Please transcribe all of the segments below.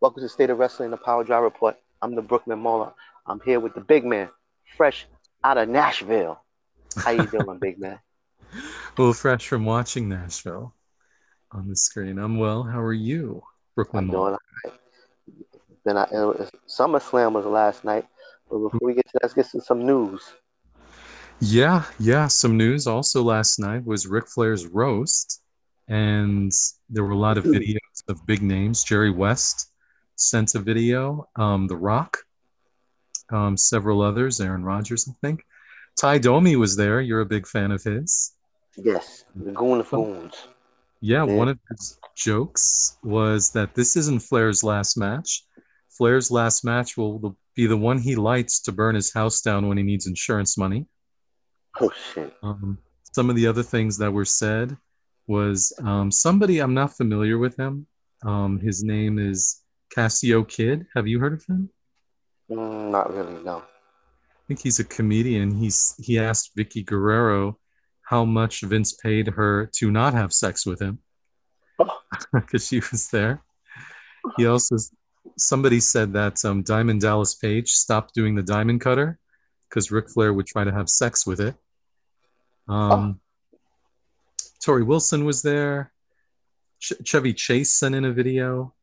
Welcome to State of Wrestling, the Power Drive Report. I'm the Brooklyn Mauler. I'm here with the big man, fresh out of Nashville. How you doing, big man? Well, fresh from watching Nashville on the screen. I'm well. How are you, Brooklyn I'm doing all right. Then I, SummerSlam was last night. But before we get to that, let's get to some news. Yeah, yeah. Some news also last night was Ric Flair's roast, and there were a lot of videos of big names. Jerry West sent a video. Um, The Rock, um, several others. Aaron Rodgers, I think. Tie Domi was there. You're a big fan of his. Yes, the Goon of Goons. Yeah, Yeah. one of his jokes was that this isn't Flair's last match. Flair's last match will be the one he lights to burn his house down when he needs insurance money. Oh shit. Um, some of the other things that were said was um, somebody I'm not familiar with him. Um, his name is Cassio Kid. Have you heard of him? Mm, not really, no. I think he's a comedian. He's he asked Vickie Guerrero how much Vince paid her to not have sex with him Oh. because she was there. He also somebody said that um, Diamond Dallas Page stopped doing the diamond cutter because Ric Flair would try to have sex with it. Um, Torrie Wilson was there. Ch- Chevy Chase sent in a video.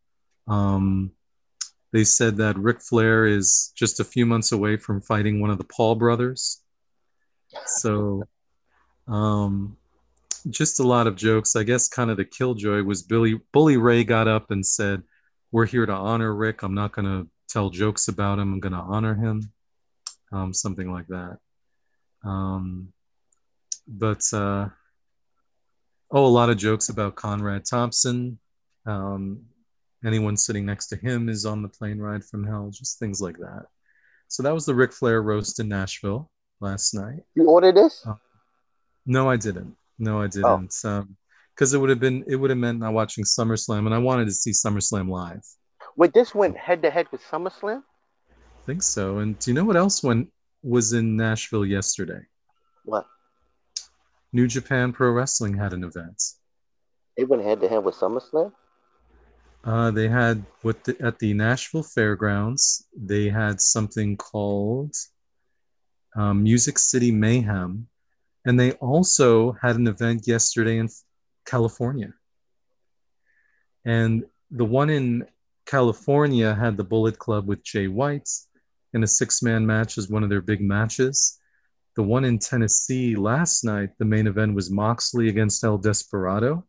Um, they said that Ric Flair is just a few months away from fighting one of the Paul brothers. So, um, just a lot of jokes. I guess kind of the killjoy was Billy Bully Ray got up and said, "We're here to honor Rick. I'm not going to tell jokes about him. I'm going to honor him." Um, something like that. Um, but uh, oh, a lot of jokes about Conrad Thompson. Um, anyone sitting next to him is on the plane ride from hell. Just things like that. So that was the Ric Flair roast in Nashville last night. You ordered this? No, I didn't. No, I didn't. Um, because it would have been it would have meant not watching SummerSlam, and I wanted to see SummerSlam live. Wait, this went head to head with SummerSlam? I think so. And do you know what else went was in Nashville yesterday? What? New Japan Pro Wrestling had an event. It went head to head with SummerSlam? Uh, they had what the, at the Nashville Fairgrounds. They had something called um, Music City Mayhem, and they also had an event yesterday in California. And the one in California had the Bullet Club with Jay White in a six-man match as one of their big matches. The one in Tennessee last night, the main event was Moxley against El Desperado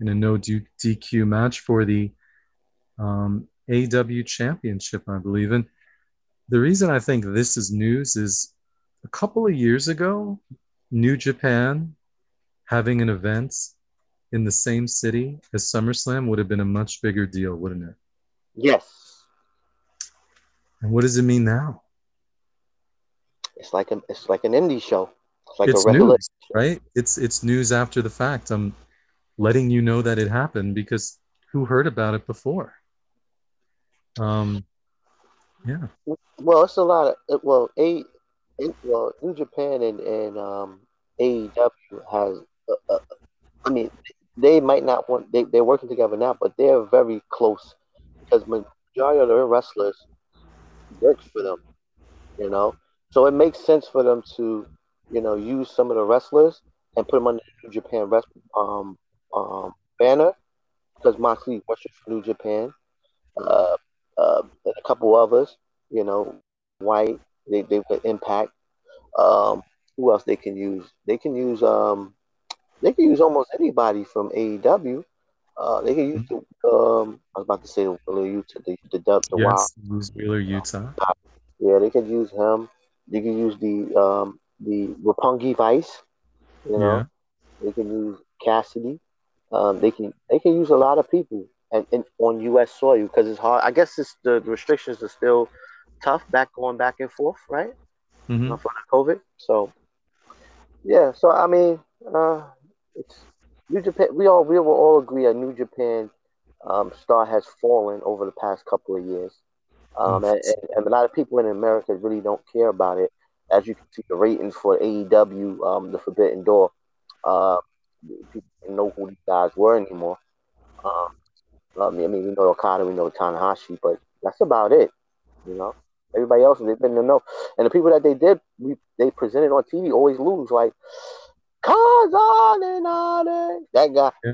in a no DQ match for the um, AW Championship, I believe. And the reason I think this is news is a couple of years ago, New Japan having an event in the same city as SummerSlam would have been a much bigger deal, wouldn't it? Yes. And what does it mean now? It's like a it's like an indie show. It's like it's a regular news, right? It's it's news after the fact. I'm letting you know that it happened because who heard about it before? Um, yeah. Well, it's a lot of well, a in, well, New Japan and and um, AEW has. Uh, uh, I mean, they might not want they they're working together now, but they're very close because majority of their wrestlers works for them. You know, so it makes sense for them to you know use some of the wrestlers and put them under the New Japan rest, um um banner because Moxley works for New Japan. Uh, uh, and a couple others, you know, White, they they put Impact. Um, who else they can use? They can use um, they can use almost anybody from AEW. Uh, they can use the um, I was about to say the Wheeler Yuta, the the, the, the Wild. Yes, Louis Wheeler, Yuta. Yeah, they could use him. They can use the um the Roppongi Vice. You know, Yeah. they can use Cassidy. Um, they can they can use a lot of people and, and on U.S. soil because it's hard. I guess it's the restrictions are still tough back going back and forth, right? Mhm. uh, for the COVID. So yeah, so I mean, uh, it's New Japan. We all we will all agree that New Japan um, star has fallen over the past couple of years. Um, and, and, and a lot of people in America really don't care about it. As you can see, the ratings for AEW, um, the Forbidden Door, uh, people didn't know who these guys were anymore. Um, I mean, we know Okada, we know Tanahashi, but that's about it. You know, everybody else they've been to know, and the people that they did, we they presented on TV always lose. Like Kazan and Ane, that guy. Yeah.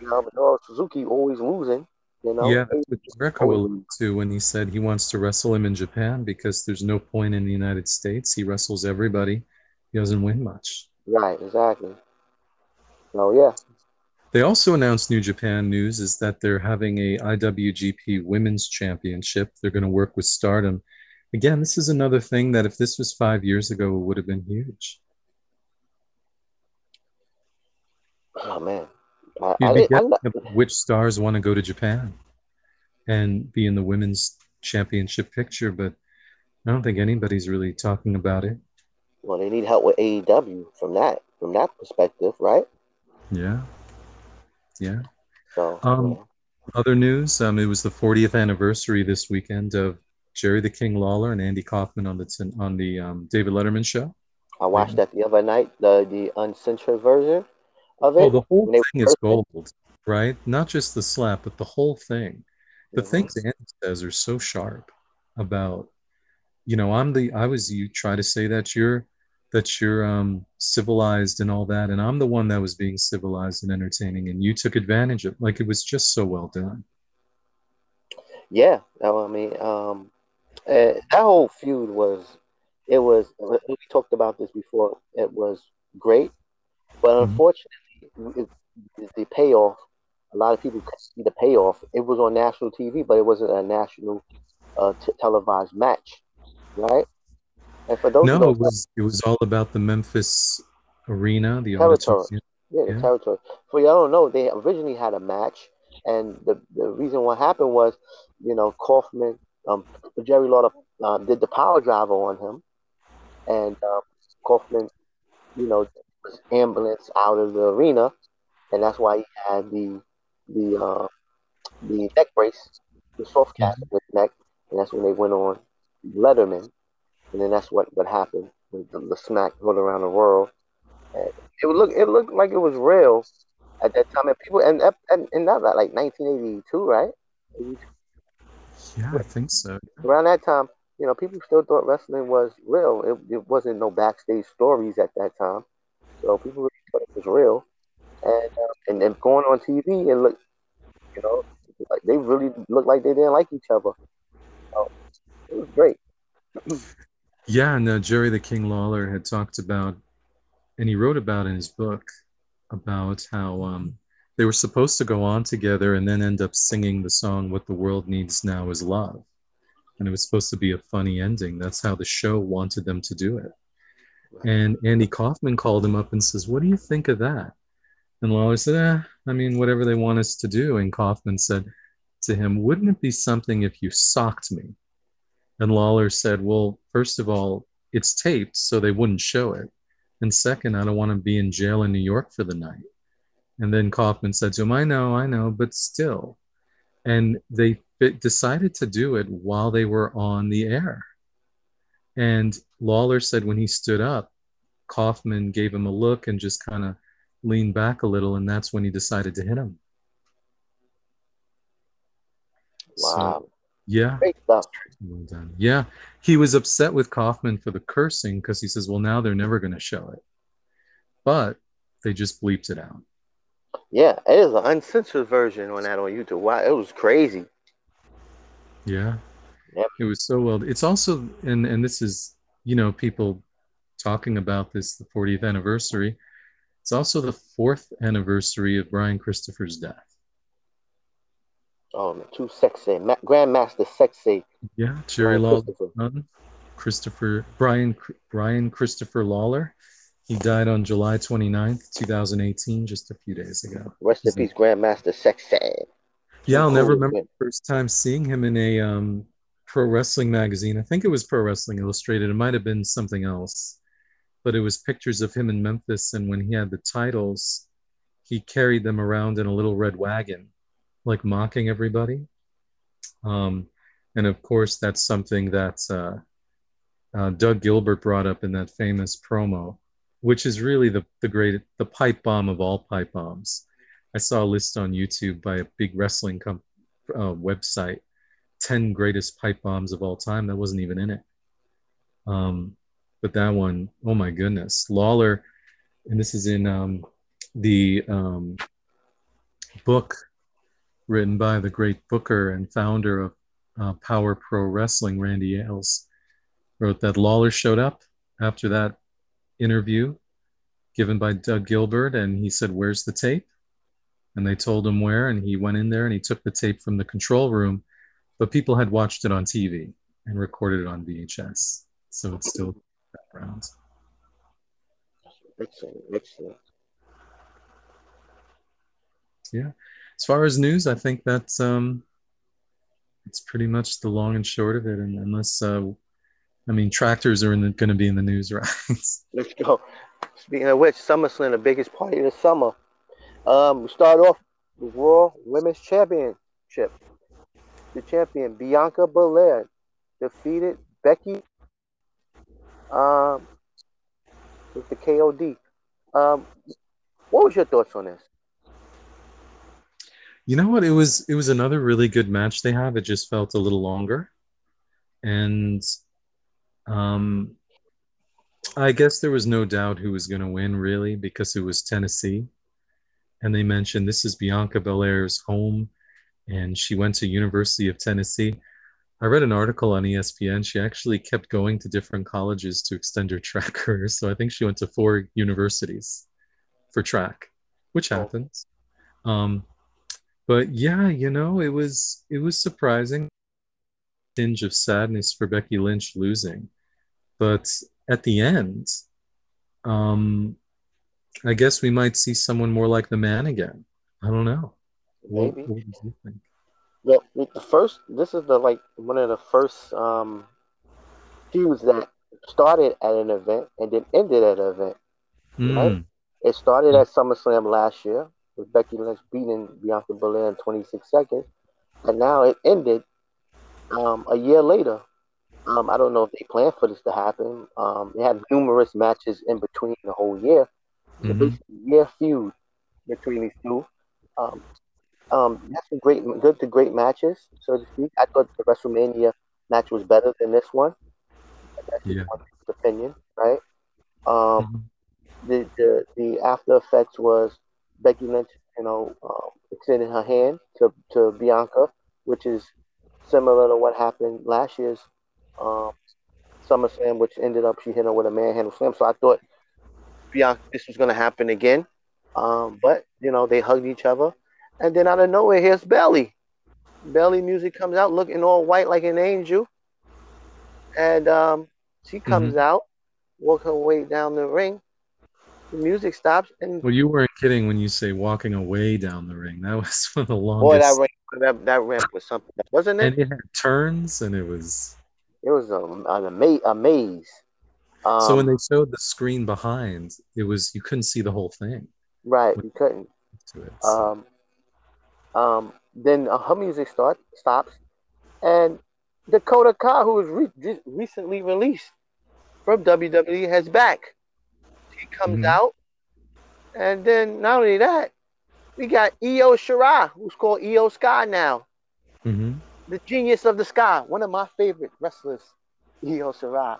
You know, Minoru oh, Suzuki always losing. You know, Yeah, that's what Jericho alluded to when he said he wants to wrestle him in Japan because there's no point in the United States. He wrestles everybody. He doesn't win much. right, exactly. So yeah, They also announced New Japan news is that they're having a IWGP Women's Championship. They're going to work with Stardom. Again, this is another thing that if this was five years ago, it would have been huge. oh man, I, I, I, which stars want to go to Japan and be in the women's championship picture, but I don't think anybody's really talking about it. well, they need help with AEW from that from that perspective, right? Yeah. Yeah. So Um, yeah. Other news, um, it was the 40th anniversary this weekend of Jerry the King Lawler and Andy Kaufman on the on the um, David Letterman show. I watched that the other night, the the uncensored version of it. Oh, the whole thing is gold, right? Not just the slap, but the whole thing. The Mhm. things Andy says are so sharp about, you know, I'm the I was you try to say that you're that you're um civilized and all that, and I'm the one that was being civilized and entertaining, and you took advantage of like it was just so well done. Yeah, I mean, um, uh, that whole feud was, it was. We talked about this before. It was great, but Mhm. unfortunately, it, the payoff. A lot of people could see the payoff. It was on national TV, but it wasn't a national uh, t- televised match, right? And for those No, it was it was all about the Memphis arena, the Territory. auditorium. Yeah, the territory. For y'all don't know, they originally had a match, and the, the reason what happened was, you know, Kaufman, um, Jerry Lawler uh, did the power driver on him, and um, Kaufman, you know, was ambulance out of the arena, and that's why he had the the uh, the neck brace, the soft cap Mm-hmm. with neck, and that's when they went on Letterman, and then that's what what happened with the, the smack going around the world. And it would look it looked like it was real at that time, and people and and, and that like 1982, right? 82. Yeah, I think so. Around that time, you know, people still thought wrestling was real. It, it wasn't no backstage stories at that time, so people really thought it was real. And uh, and then going on TV and look, you know, like they really looked like they didn't like each other. So it was great. Yeah, and uh, Jerry the King Lawler had talked about, and he wrote about in his book about how um, they were supposed to go on together and then end up singing the song "What the World Needs Now Is Love," and it was supposed to be a funny ending. That's how the show wanted them to do it. And Andy Kaufman called him up and says, "What do you think of that?" And Lawler said, eh, I mean, whatever they want us to do. And Kaufman said to him, Wouldn't it be something if you socked me? And Lawler said, Well, first of all, it's taped, so they wouldn't show it. And second, I don't want to be in jail in New York for the night. And then Kaufman said to him, I know, I know, but still. And they decided to do it while they were on the air. And Lawler said when he stood up, Kaufman gave him a look and just kind of leaned back a little, and that's when he decided to hit him. So, Wow, yeah. great stuff. Well done. Yeah, he was upset with Kaufman for the cursing because he says, "Well, now they're never going to show it," but they just bleeped it out. Yeah, it is an uncensored version on that on YouTube. Wow, it was crazy. Yeah, Yep. it was so well. It's also, and and this is, you know, people talking about this, the 40th anniversary. It's also the fourth anniversary of Brian Christopher's death. Oh man, too sexy, Ma- Grandmaster sexy. Yeah, Jerry Brian Lawler's Christopher. Christopher Brian Brian Christopher Lawler. He died on July 29th, 2018, just a few days ago. Rest in peace, Grandmaster sexy. Yeah, I'll never remember the first time seeing him in a um, pro wrestling magazine. I think it was Pro Wrestling Illustrated. It might have been something else, but it was pictures of him in Memphis. And when he had the titles, he carried them around in a little red wagon, like mocking everybody. Um, and of course, that's something that uh, uh, Doug Gilbert brought up in that famous promo, which is really the the great the pipe bomb of all pipe bombs. I saw a list on YouTube by a big wrestling com- uh, website, ten greatest pipe bombs of all time. That wasn't even in it. Um, but that one, oh my goodness, Lawler, and this is in um, the um, book written by the great booker and founder of uh, Power Pro Wrestling, Randy Hales, wrote that Lawler showed up after that interview given by Doug Gilbert, and he said, "Where's the tape?" And they told him where, and he went in there and he took the tape from the control room, but people had watched it on TV and recorded it on VHS, so it's still background. Excellent, excellent. Yeah. As far as news, I think that's um, it's pretty much the long and short of it. And unless, uh, I mean, tractors are going to be in the news, right? Let's go. Speaking of which, SummerSlam, the biggest party of the summer. Um, we start off the World Women's Championship. The champion Bianca Belair defeated Becky um, with the KOD. Um, what was your thoughts on this? You know what? It was it was another really good match they have. It just felt a little longer, and um, I guess there was no doubt who was going to win really because it was Tennessee, and they mentioned this is Bianca Belair's home, and she went to University of Tennessee. I read an article on ESPN. She actually kept going to different colleges to extend her track career. So I think she went to four universities for track, which Oh. happens. Um, but yeah, you know, it was it was surprising. Tinge of sadness for Becky Lynch losing, but at the end, um, I guess we might see someone more like the man again. I don't know. What, Maybe. what do you think? The, the first, this is the like one of the first um, feuds that started at an event and then ended at an event. Right. Mm, It started at SummerSlam last year with Becky Lynch beating Bianca Belair in 26 seconds, and now it ended um, a year later. Um, I don't know if they planned for this to happen. Um, they had numerous matches in between the whole year. A Mhm. basically year feud between these two. Um, um, that's some great, good to great matches, so to speak. I thought the WrestleMania match was better than this one. That's Yeah. one opinion, right? Um, Mhm. the, the the after effects was Becky Lynch, you know, um, extending her hand to, to Bianca, which is similar to what happened last year's um, SummerSlam, which ended up she hit her with a manhandle slam. So I thought Bianca this was gonna happen again, um, but you know they hugged each other, and then out of nowhere here's Belly. Belly music comes out looking all white like an angel, and um, she comes out, walk her way down the ring. The music stops, and Well, you weren't kidding when you say walking away down the ring. That was one of the boy, longest. that ramp, that, that ramp was something, wasn't it? and it had turns, and it was. It was a, an ama- a maze. Um, so when they showed the screen behind, it was you couldn't see the whole thing. right, you couldn't. To it. So- Um, um, then uh, her music start stops, and Dakota Kai, who was re- recently released from WWE, has back. He comes Mhm. out, and then not only that, we got Io Shirai, who's called Io Sky now, Mhm. The genius of the sky, one of my favorite wrestlers, Io Shirai.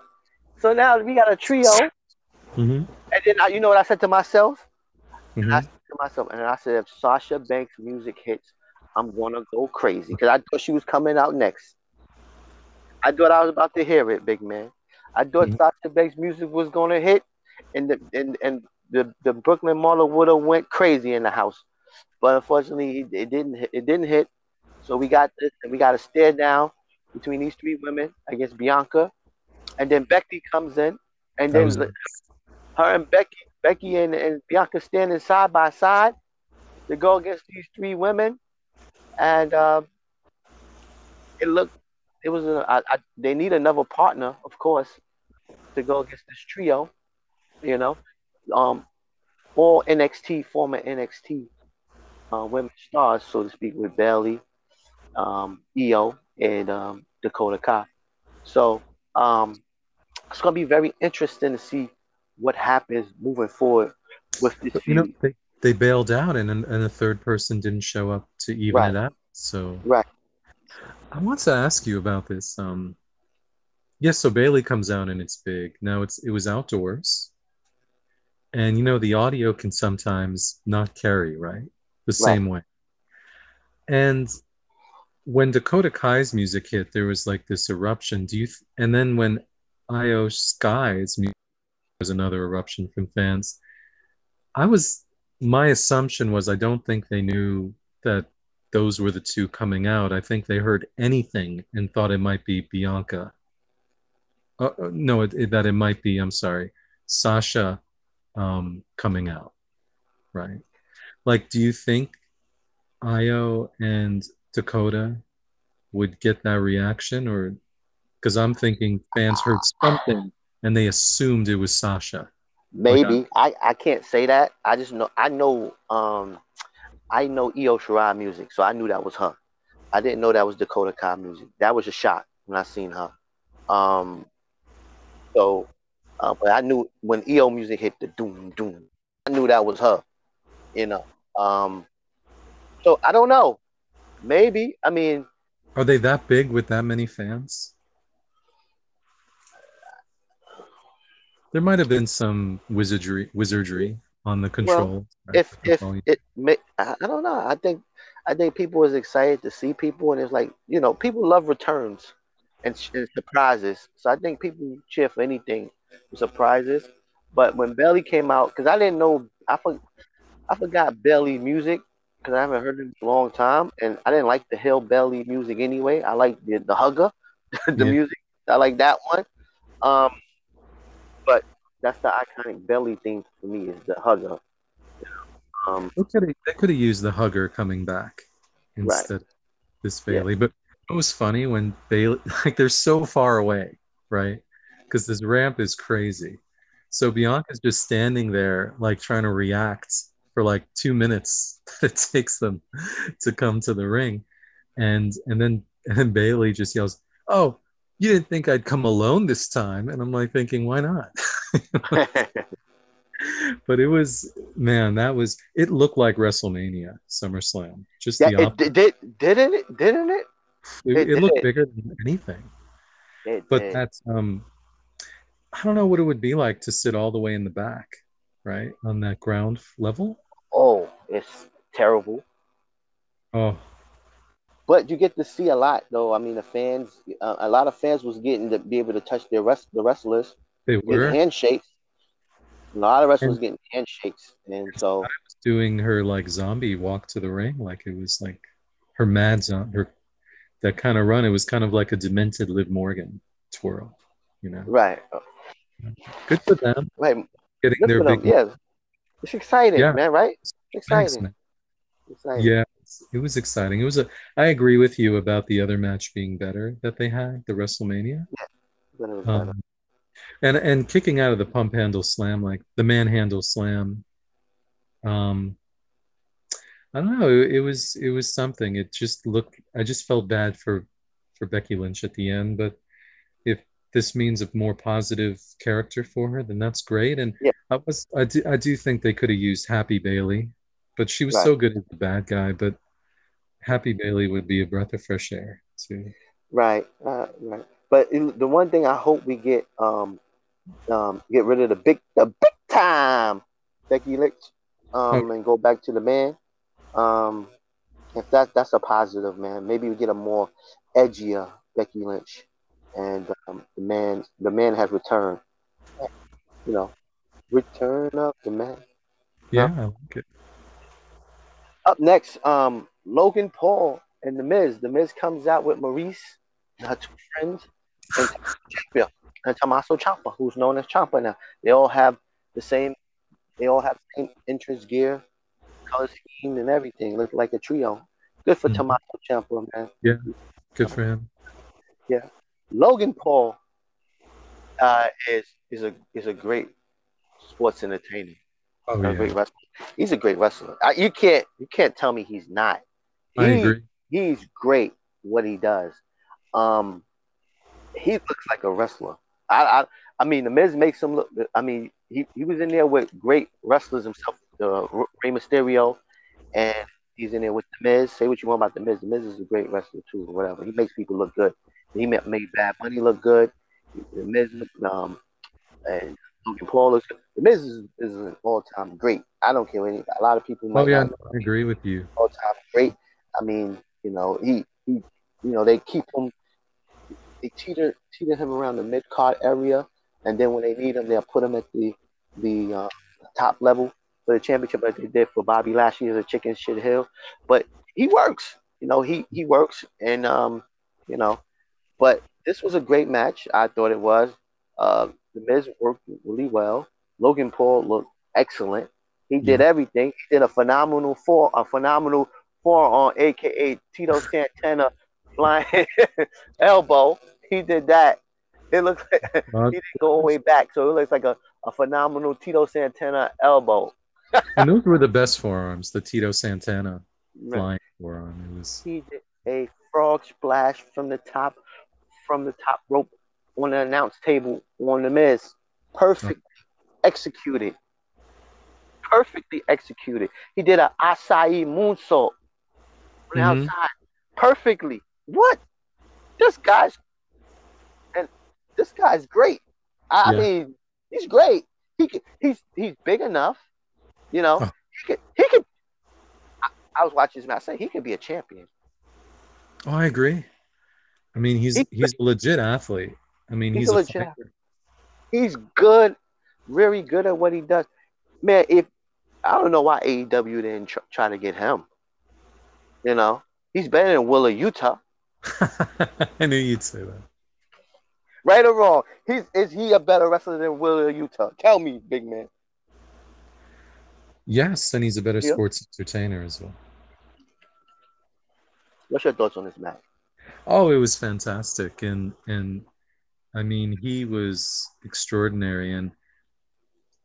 So now we got a trio, Mhm. and then I, you know what I said to myself? I Mhm. said to myself, and I said, if Sasha Banks' music hits, I'm gonna go crazy because I thought she was coming out next. I thought I was about to hear it, big man. I thought Mhm. Sasha Banks' music was gonna hit, and the and, and the, the Brooklyn Mauler would have went crazy in the house, but unfortunately, it, it didn't. It didn't hit. So we got this, and we got a stare down between these three women against Bianca, and then Becky comes in, and then her and Becky, Becky and, and Bianca standing side by side to go against these three women, and um, it looked, it was a, I, I, they need another partner, of course, to go against this trio, you know, um, all NXT, former NXT uh, women stars, so to speak, with Bayley, um, Io, and um, Dakota Kai. So um, it's gonna be very interesting to see what happens moving forward with this But, you know, they, they bailed out and, and a third person didn't show up to even Right. it out. So Right. I want to ask you about this. Um, yes, so Bayley comes out and it's big. Now it's it was outdoors, and you know the audio can sometimes not carry right the same way. And when Dakota Kai's music hit, there was like this eruption. Do you? Th- and then when Io Sky's music was another eruption from fans. I was my assumption was I don't think they knew that those were the two coming out. I think they heard anything and thought it might be Bianca. Uh, uh, no, it, it- that it might be. I'm sorry, Sasha um, coming out. Right. Like, do you think Io and Dakota would get that reaction, or because I'm thinking fans heard something and they assumed it was Sasha. Maybe I, I can't say that. I just know I know um I know Io Shirai music, so I knew that was her. I didn't know that was Dakota Kai music. That was a shock when I seen her. Um, so, uh, but I knew when Io music hit the doom doom, I knew that was her. You know. Um, so I don't know. Maybe. I mean, Are they that big with that many fans? There might have been some wizardry wizardry on the control. if if volume. it may, I, I don't know. I think I think people was excited to see people, and it's like you know, people love returns and, and surprises. So I think people cheer for anything, surprises. But when Belly came out, because I didn't know, I for, I forgot Belly music because I haven't heard it in a long time, and I didn't like the Hill Belly music anyway. I like the the Hugger, the Yeah. music. I like that one. Um, but that's the iconic Belly thing for me is the Hugger. Um, They could have, they could have used the hugger coming back instead of this Yeah. But it was funny when Bayley, like they're so far away, right? Because this ramp is crazy. So Bianca's just standing there, like trying to react for like two minutes that it takes them to come to the ring, and and then and then Bayley just yells, "Oh, you didn't think I'd come alone this time?" And I'm like thinking, why not? but it was man that was it looked like wrestlemania summerslam just Yeah, the it did, didn't it? Didn't it? it, it it looked did. bigger than anything It but did. that's um i don't know what it would be like to sit all the way in the back right on that ground level it's terrible. oh But you get to see a lot, though. I mean, the fans, uh, a lot of fans was getting to be able to touch their rest, the wrestlers, they were handshakes. A lot of wrestlers And- getting handshakes, and so doing her like zombie walk to the ring like it was like her mad zone her that kind of run it was kind of like a demented liv morgan twirl you know right, good for them right. getting Good their them. big Yeah, it's exciting, Yeah. man. Right? It's exciting. man. exciting. Yeah, it was exciting. It was a. I agree with you about the other match being better that they had, the WrestleMania, But it was better. um, and and kicking out of the pump handle slam, like the manhandle slam. Um, I don't know. It, it was it was something. It just looked. I just felt bad for for Becky Lynch at the end, but if this means a more positive character for her, then that's great. And Yeah. I was I do I do think they could have used Happy Bayley, but she was Right. so good as the bad guy. But Happy Bayley would be a breath of fresh air too. Right, uh, right. But it- the one thing I hope we get, um, um, get rid of the big, the big time Becky Lynch, um, and go back to the man. Um, if that that's a positive, man. Maybe we get a more edgier Becky Lynch, and um, the man, the man has returned. You know, return of the man. Yeah, I like it. Up next, um, Logan Paul and The Miz. The Miz comes out with Maurice, her two friends, and Ciampa, and Tommaso Ciampa, who's known as Ciampa now. They all have the same. They all have the same entrance gear, color scheme, and everything. Look like a trio. Good for Mhm. Tommaso Ciampa, man. Yeah, good for him. Yeah, Logan Paul uh, is is a is a great sports entertainer. Oh, a yeah. great wrestler. He's a great wrestler. I, you can't you can't tell me he's not. I He- agree. He's great what he does. Um, he looks like a wrestler. I I, I mean, the Miz makes him look. I mean, he, he was in there with great wrestlers himself, uh, Rey Mysterio, and he's in there with the Miz. Say what you want about the Miz. The Miz is a great wrestler too, or whatever. He makes people look good. He made, made Bad Bunny look good. The Miz, um, and Logan Paul looks. The Miz is, is an all-time great. I don't care any. A lot of people might Oh yeah, I agree with you. all time great. I mean, you know, he he you know, they keep him they teeter teeter him around the mid card area and then when they need him they'll put him at the the uh, top level for the championship like they did for Bobby Lashley as a chicken shit hill. But he works. You know, he he works and um, you know, but this was a great match. I thought it was. Uh, the Miz worked really well. Logan Paul looked excellent. He did everything. He did a phenomenal four, a phenomenal forearm, aka Tito Santana flying elbow. He did that. It looks like Uh, he didn't go all the way back, so it looks like a, a phenomenal Tito Santana elbow. and those were the best forearms, the Tito Santana flying forearm. It was He did a frog splash from the top from the top rope on the announce table on the Miz. Perfect executed. Perfectly executed. He did a acai moonsault on the Mhm. outside. Perfectly. What? This guy's and this guy's great. I, I Yeah. mean, he's great. He could, he's he's big enough. You know, he could he could. I, I was watching this match. I say he could be a champion. Oh, I agree. I mean, he's He- he's a legit athlete. I mean, He's he's, a legit fighter. He's good, very good at what he does. Man, if I don't know why AEW didn't tr- try to get him. You know, he's better than Wheeler Yuta, I knew you'd say that. right or wrong. He's is he a better wrestler than Wheeler Yuta? Tell me, big man. Yes, and he's a better Yeah. sports entertainer as well. What's your thoughts on this match? Oh, it was fantastic, and and I mean, he was extraordinary, and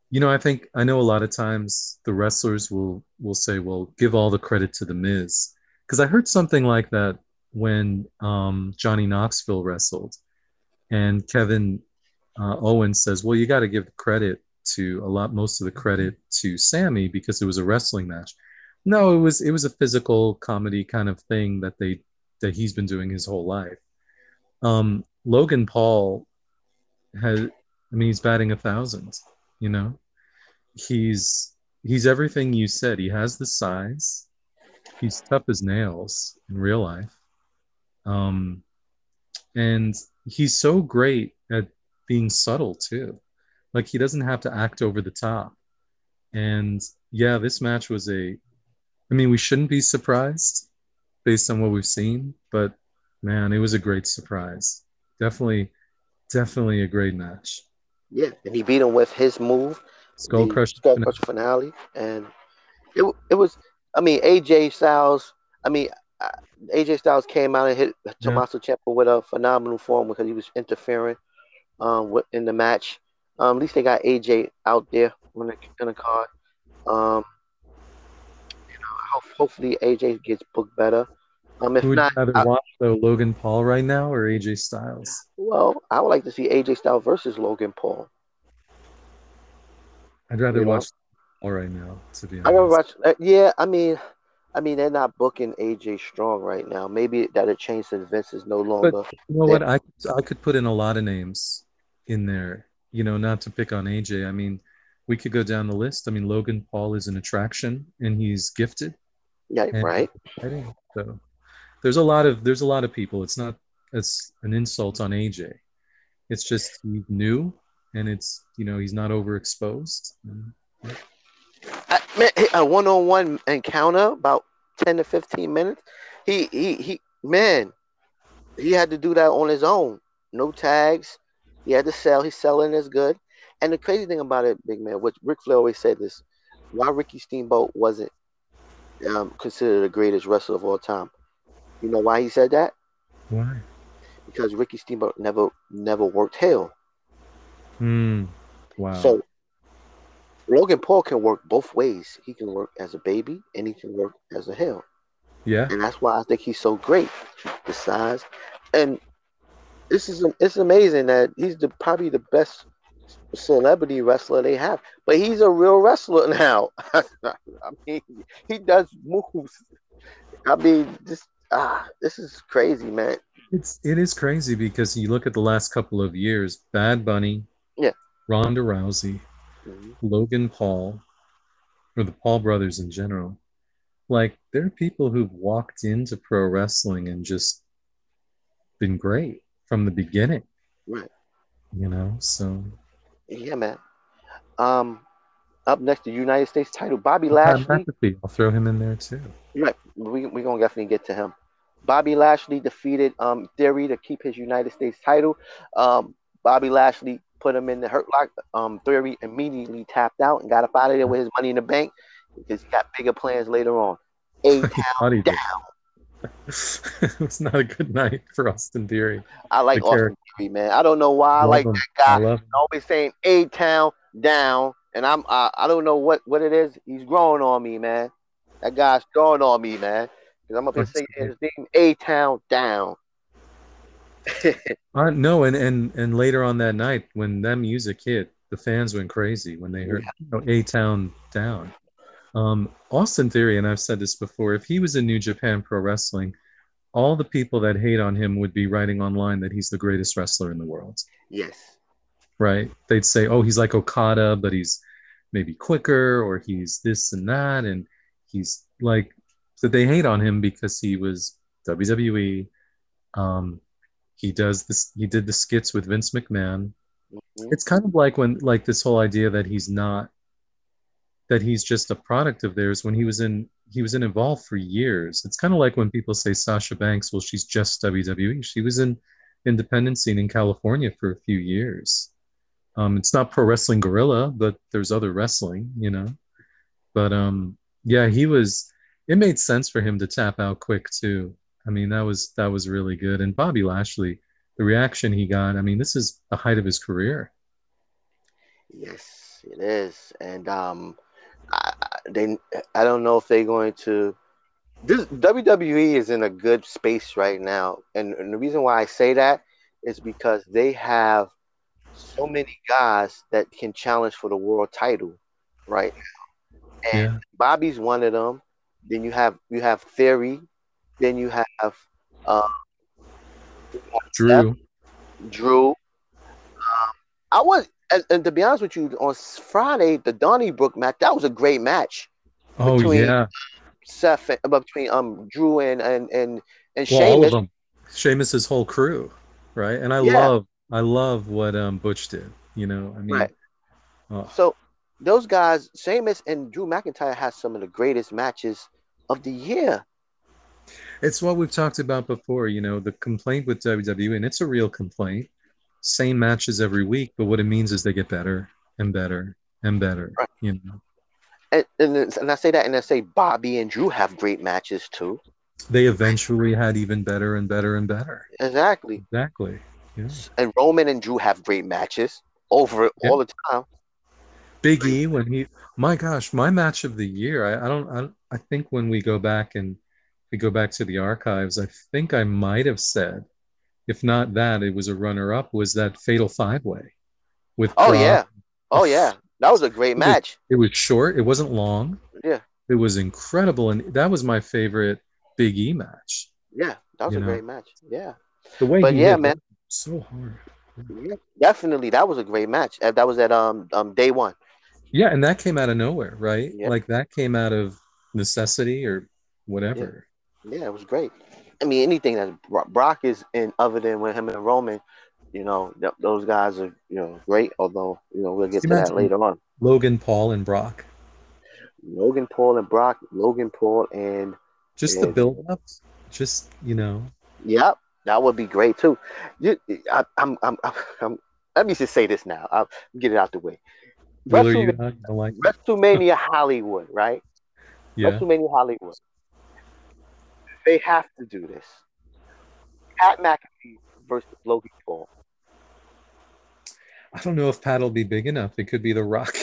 you know, I think I know a lot of times the wrestlers will will say, "Well, give all the credit to the Miz," because I heard something like that when um, Johnny Knoxville wrestled, and Kevin uh, Owens says, "Well, you got to give credit to a lot, most of the credit to Sammy because it was a wrestling match." No, it was it was a physical comedy kind of thing that they that he's been doing his whole life. Um, Logan Paul has, I mean, he's batting a thousand. You know, he's he's everything you said. He has the size. He's tough as nails in real life. Um, and he's so great at being subtle too. Like he doesn't have to act over the top. And yeah, this match was a. I mean, we shouldn't be surprised based on what we've seen, but man, it was a great surprise. Definitely, definitely a great match. Yeah, and he beat him with his move, Skull the Crush. Skull finale, and it it was. I mean, AJ Styles. I mean, AJ Styles came out and hit Tommaso Ciampa with a phenomenal form because he was interfering um, with, in the match. Um, at least they got AJ out there on the, on the card. Um, you know, hopefully AJ gets booked better. Um, if Who would you not, rather I- watch though, Logan Paul right now or AJ Styles? well, I would like to see AJ Styles versus Logan Paul. I'd rather You know? watch Paul right now, to be honest. I gotta watch. Uh, yeah, I mean, I mean they're not booking AJ Strong right now. Maybe that'll change since Vince is no longer. You know what? I I could put in a lot of names in there. You know, not to pick on AJ. I mean, we could go down the list. I mean, Logan Paul is an attraction, and he's gifted. yeah, and right. So there's a lot of there's a lot of people. It's not it's an insult on AJ. It's just he's new, and it's you know he's not overexposed. A one-on-one encounter about ten to fifteen minutes. He he he. Man, he had to do that on his own. No tags. He had to sell. He's selling as good. And the crazy thing about it, big man, which Ric Flair always said this, why Ricky Steamboat wasn't um, considered the greatest wrestler of all time. You know why he said that? Why? Because Ricky Steamboat never never worked hell. Hmm. Wow. So Logan Paul can work both ways. He can work as a baby and he can work as a heel. Yeah. and that's why I think he's so great. The size, and this is it's amazing that he's the probably the best celebrity wrestler they have. But he's a real wrestler now. I mean, he does moves. I mean, this ah, this is crazy, man. It's it is crazy because you look at the last couple of years, Bad Bunny, Yeah. Ronda Rousey, Mhm. Logan Paul, or the Paul brothers in general. Like there are people who've walked into pro wrestling and just been great from the beginning, Right. you know. So Yeah, man. Um, up next, the United States title, Bobby Lashley. I'll throw him in there too. Right. We we gonna definitely get to him. Bobby Lashley defeated um Theory to keep his United States title. Um, Bobby Lashley put him in the hurt lock. Um, Theory immediately tapped out and got up out of there with his money in the bank because he got bigger plans later on. A town down. it was not a good night for Austin Theory. I like The Austin. Theory, man. I don't know why I Love like him. that I guy. Always saying A town down, and I'm I, I don't know what what it is. He's growing on me, man. That guy's growing on me, man. Because I'm up here saying his name A town down. Uh, no, and, and and later on that night when that music hit, the fans went crazy when they heard you know, A Town Down. Um, Austin Theory, and I've said this before, if he was in New Japan Pro Wrestling, all the people that hate on him would be writing online that he's the greatest wrestler in the world, yes. right? They'd say, oh, he's like Okada, but he's maybe quicker, or he's this and that, and he's like, that they hate on him because he was WWE. Um, he does this, he did the skits with Vince McMahon Mhm. it's kind of like when like this whole idea that he's not that he's just a product of theirs when he was in he was in involved for years it's kind of like when people say sasha banks well she's just wwe she was in independent scene in california for a few years um it's not pro wrestling gorilla but there's other wrestling you know. But um yeah he was it made sense for him to tap out quick too. I mean that was that was really good. And bobby lashley the reaction he got i mean this is the height of his career. Yes, it is, and um, I, they I don't know if they're going to. This WWE is in a good space right now, and, and the reason why I say that is because they have so many guys that can challenge for the world title right now, and Yeah. Bobby's one of them. Then you have you have Theory, then you have uh, Drew. Drew. Um, I was, and, and to be honest with you, on Friday, the Donnybrook match, that was a great match. Oh between yeah, Seth, and, uh, between um Drew and and and and well, all of Sheamus. them. Sheamus's whole crew, right? And I Yeah. love, I love what um Butch did. You know, I mean, Right. oh, So those guys, Sheamus and Drew McIntyre, has some of the greatest matches of the year. it's what we've talked about before. You know, the complaint with WWE, and it's a real complaint. Same matches every week, but what it means is they get better and better and better. Right. You know, And, and and I say that, and I say Bobby and Drew have great matches too. they eventually had even better and better and better. Exactly. Exactly. Yeah. And Roman and Drew have great matches over Yeah. all the time. Big E when he, my gosh, my match of the year. I, I don't, I, I think when we go back and we go back to the archives, I think I might have said, if not that, it was a runner-up. Was that Fatal Five Way with? Oh Brock. yeah. Oh yeah. That was a great match. It was short. It wasn't long. Yeah. It was incredible, and that was my favorite Big E match. Yeah. That was You a know. great match. Yeah. The way But yeah, man. So hard. Yeah, definitely, that was a great match. Uh, That was at um um day one. Yeah, and that came out of nowhere, right? Yeah. Like that came out of necessity or whatever. Yeah, it was great. I mean, anything that Brock is in, other than with him and Roman, you know, th- those guys are you know great. Although you know we'll get to that later on. Logan Paul and Brock. Logan Paul and Brock, Logan Paul and Just the Yeah. build up. Just, you know. yep, that would be great too. You, I, I'm, I'm, I'm, I'm, let me just say this now. I'll get it out the way. You, WrestleMania, like WrestleMania Hollywood, right? yeah. WrestleMania Hollywood. They have to do this. Pat McAfee versus Logan Paul. I don't know if Pat will be big enough. It could be the Rock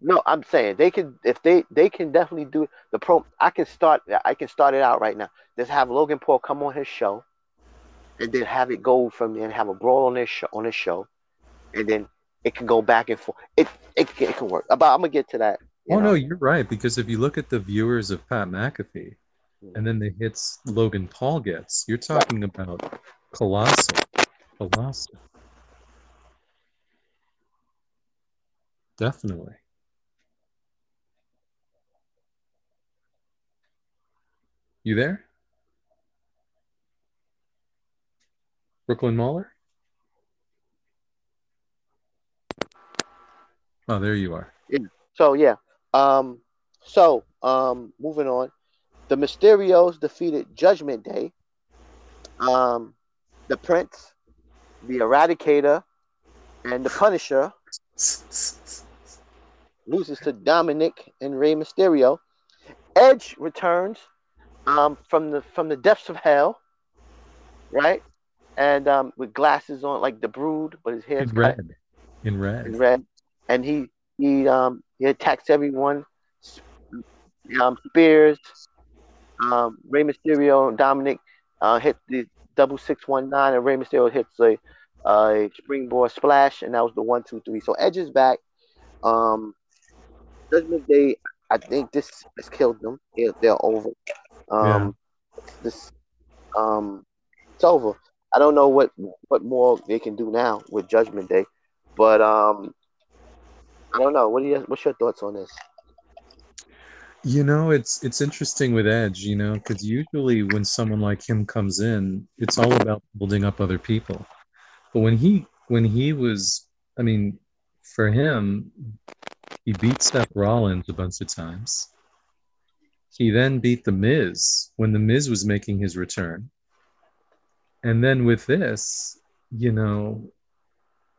No, I'm saying they can if they they can definitely do the pro. I can start. I can start it out right now. Just have Logan Paul come on his show, and then have it go from there and have a brawl on this show on his show, and then it can go back and forth. It it, can- it can work. But I'm gonna get to that. Oh know. no, you're right because if you look at the viewers of Pat McAfee, hmm. and then the hits Logan Paul gets, you're talking about colossal, colossal. Definitely. You there? Brooklyn Mauler? Oh, there you are. So yeah. Um. So um. Moving on. The Mysterios defeated Judgment Day. Um. The Prince, the Eradicator, and the Punisher loses to Dominic and Rey Mysterio. Edge returns um, from the from the depths of hell, right? And um, with glasses on, like the Brood, but his hair's In cut red. In red. in red. And he he um he attacks everyone. Um, Spears, um, Rey Mysterio, and Dominic uh, hit the double six one nine, and Rey Mysterio hits a a springboard splash, and that was the one two three. So Edge is back. Um, Judgment Day, I think this has killed them. They're, they're over. Um, this um, it's over. I don't know what what more they can do now with Judgment Day, but um, I don't know. What do you? What's your thoughts on this? You know, it's it's interesting with Edge, you know, because usually when someone like him comes in, it's all about building up other people. But when he when he was, I mean, for him, he beat Seth Rollins a bunch of times. He then beat The Miz when The Miz was making his return. And then with this, you know,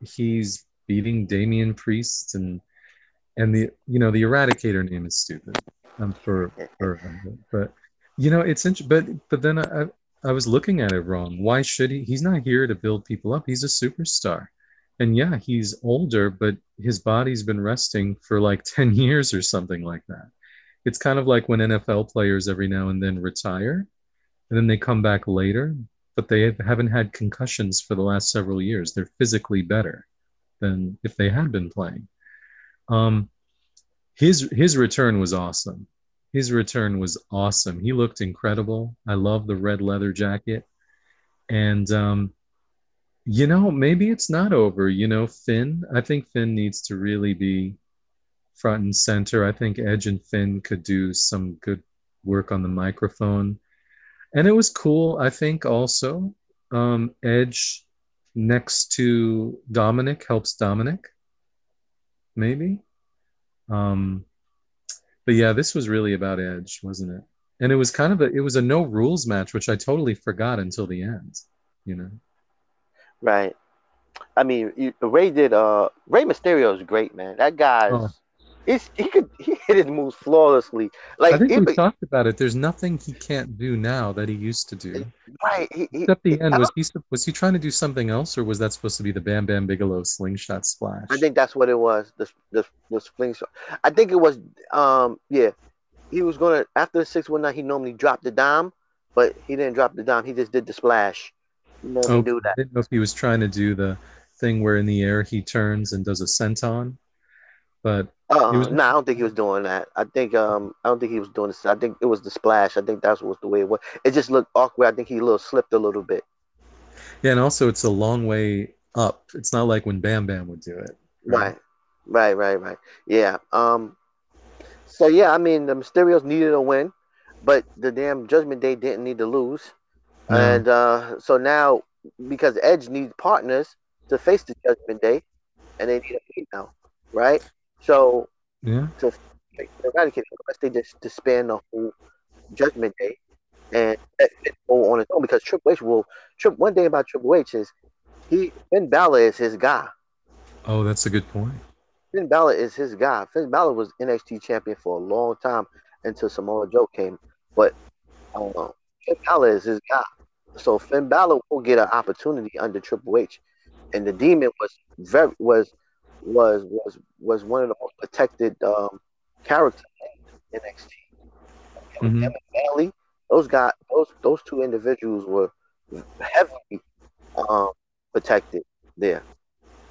he's beating Damian Priest and and the you know the Eradicator name is stupid. Um, for for but you know it's int- but but then I I I was looking at it wrong. Why should he? He's not here to build people up. He's a superstar, and yeah, he's older, but his body's been resting for like ten years or something like that. It's kind of like when NFL players every now and then retire, and then they come back later, but they haven't had concussions for the last several years. They're physically better than if they had been playing. Um, his his return was awesome. His return was awesome. He looked incredible. I love the red leather jacket, and um, you know maybe it's not over. You know Finn. I think Finn needs to really be front and center. I think Edge and Finn could do some good work on the microphone, and it was cool. I think also um, Edge next to Dominic helps Dominic. Maybe. Um, but yeah, this was really about Edge, wasn't it? And it was kind of a it was a no rules match, which I totally forgot until the end. You know. Right. I mean, you, Rey did. Uh, Rey Mysterio is great, man. That guy, Oh. He's, he could he hit his moves flawlessly. I Like, think he, we talked about it. There's nothing he can't do now that he used to do. right? He, he, Except the end. Was he was he trying to do something else, or was that supposed to be the Bam Bam Bigelow slingshot splash? I think that's what it was. The the the spling shot. I think it was. Um, yeah, he was gonna after the six one nine. He normally dropped the dime, but he didn't drop the dime. He just did the splash. He normally Oh, do I didn't know if he was trying to do the thing where in the air he turns and does a senton, but Uh, was- no, I don't think he was doing that. I think um, I don't think he was doing this. I think it was the splash. I think that's was the way it was. It just looked awkward. I think he a little slipped a little bit. yeah, and also it's a long way up. It's not like when Bam Bam would do it. Right, right, right, right. Yeah. Um. So yeah, I mean the Mysterios needed a win, but the damn Judgment Day didn't need to lose, No. and uh, so now because Edge needs partners to face the Judgment Day, and they need a female, right? So Yeah. like, eradicate unless they just disband the whole Judgment Day and let Finn go on its own. Because Triple H will. Trip, one thing about Triple H is he Finn Balor is his guy. Oh, that's a good point. Finn Balor is his guy. Finn Balor was NXT champion for a long time until Samoa Joe came. But uh, Finn Balor is his guy. So Finn Balor will get an opportunity under Triple H. And the Demon was very was was was was one of the most protected um, character in NXT. Mhm. Him and Bayley, those guys, those those two individuals were heavily um, protected there.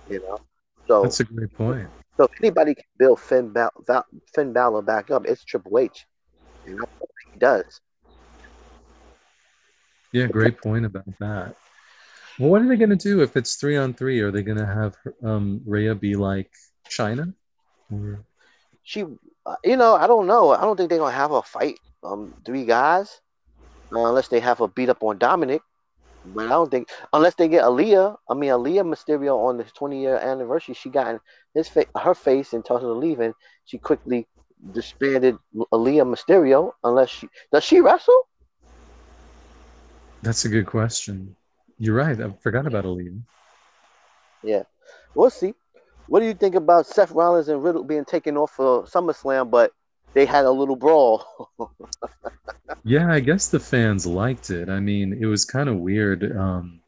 You know, so That's a great point. so if anybody can build Finn, Bal- Val- Finn Balor back up, it's Triple H, and that's what he does. Yeah, great point about that. Well, what are they going to do if it's three on three? Are they going to have um, Rhea be like Chyna? Or, She, uh, you know, I don't know. I don't think they're gonna have a fight. Um, three guys, uh, unless they have a beat up on Dominic. But I don't think unless they get Aaliyah. I mean, Aaliyah Mysterio on the 20 year anniversary, she got in his fa- her face and told her to leave, and she quickly disbanded Aaliyah Mysterio. Unless she does she wrestle? that's a good question. You're right. I forgot about Aaliyah. Yeah, we'll see. What do you think about Seth Rollins and Riddle being taken off for SummerSlam, but they had a little brawl? Yeah, I guess the fans liked it. I mean, it was kind of weird um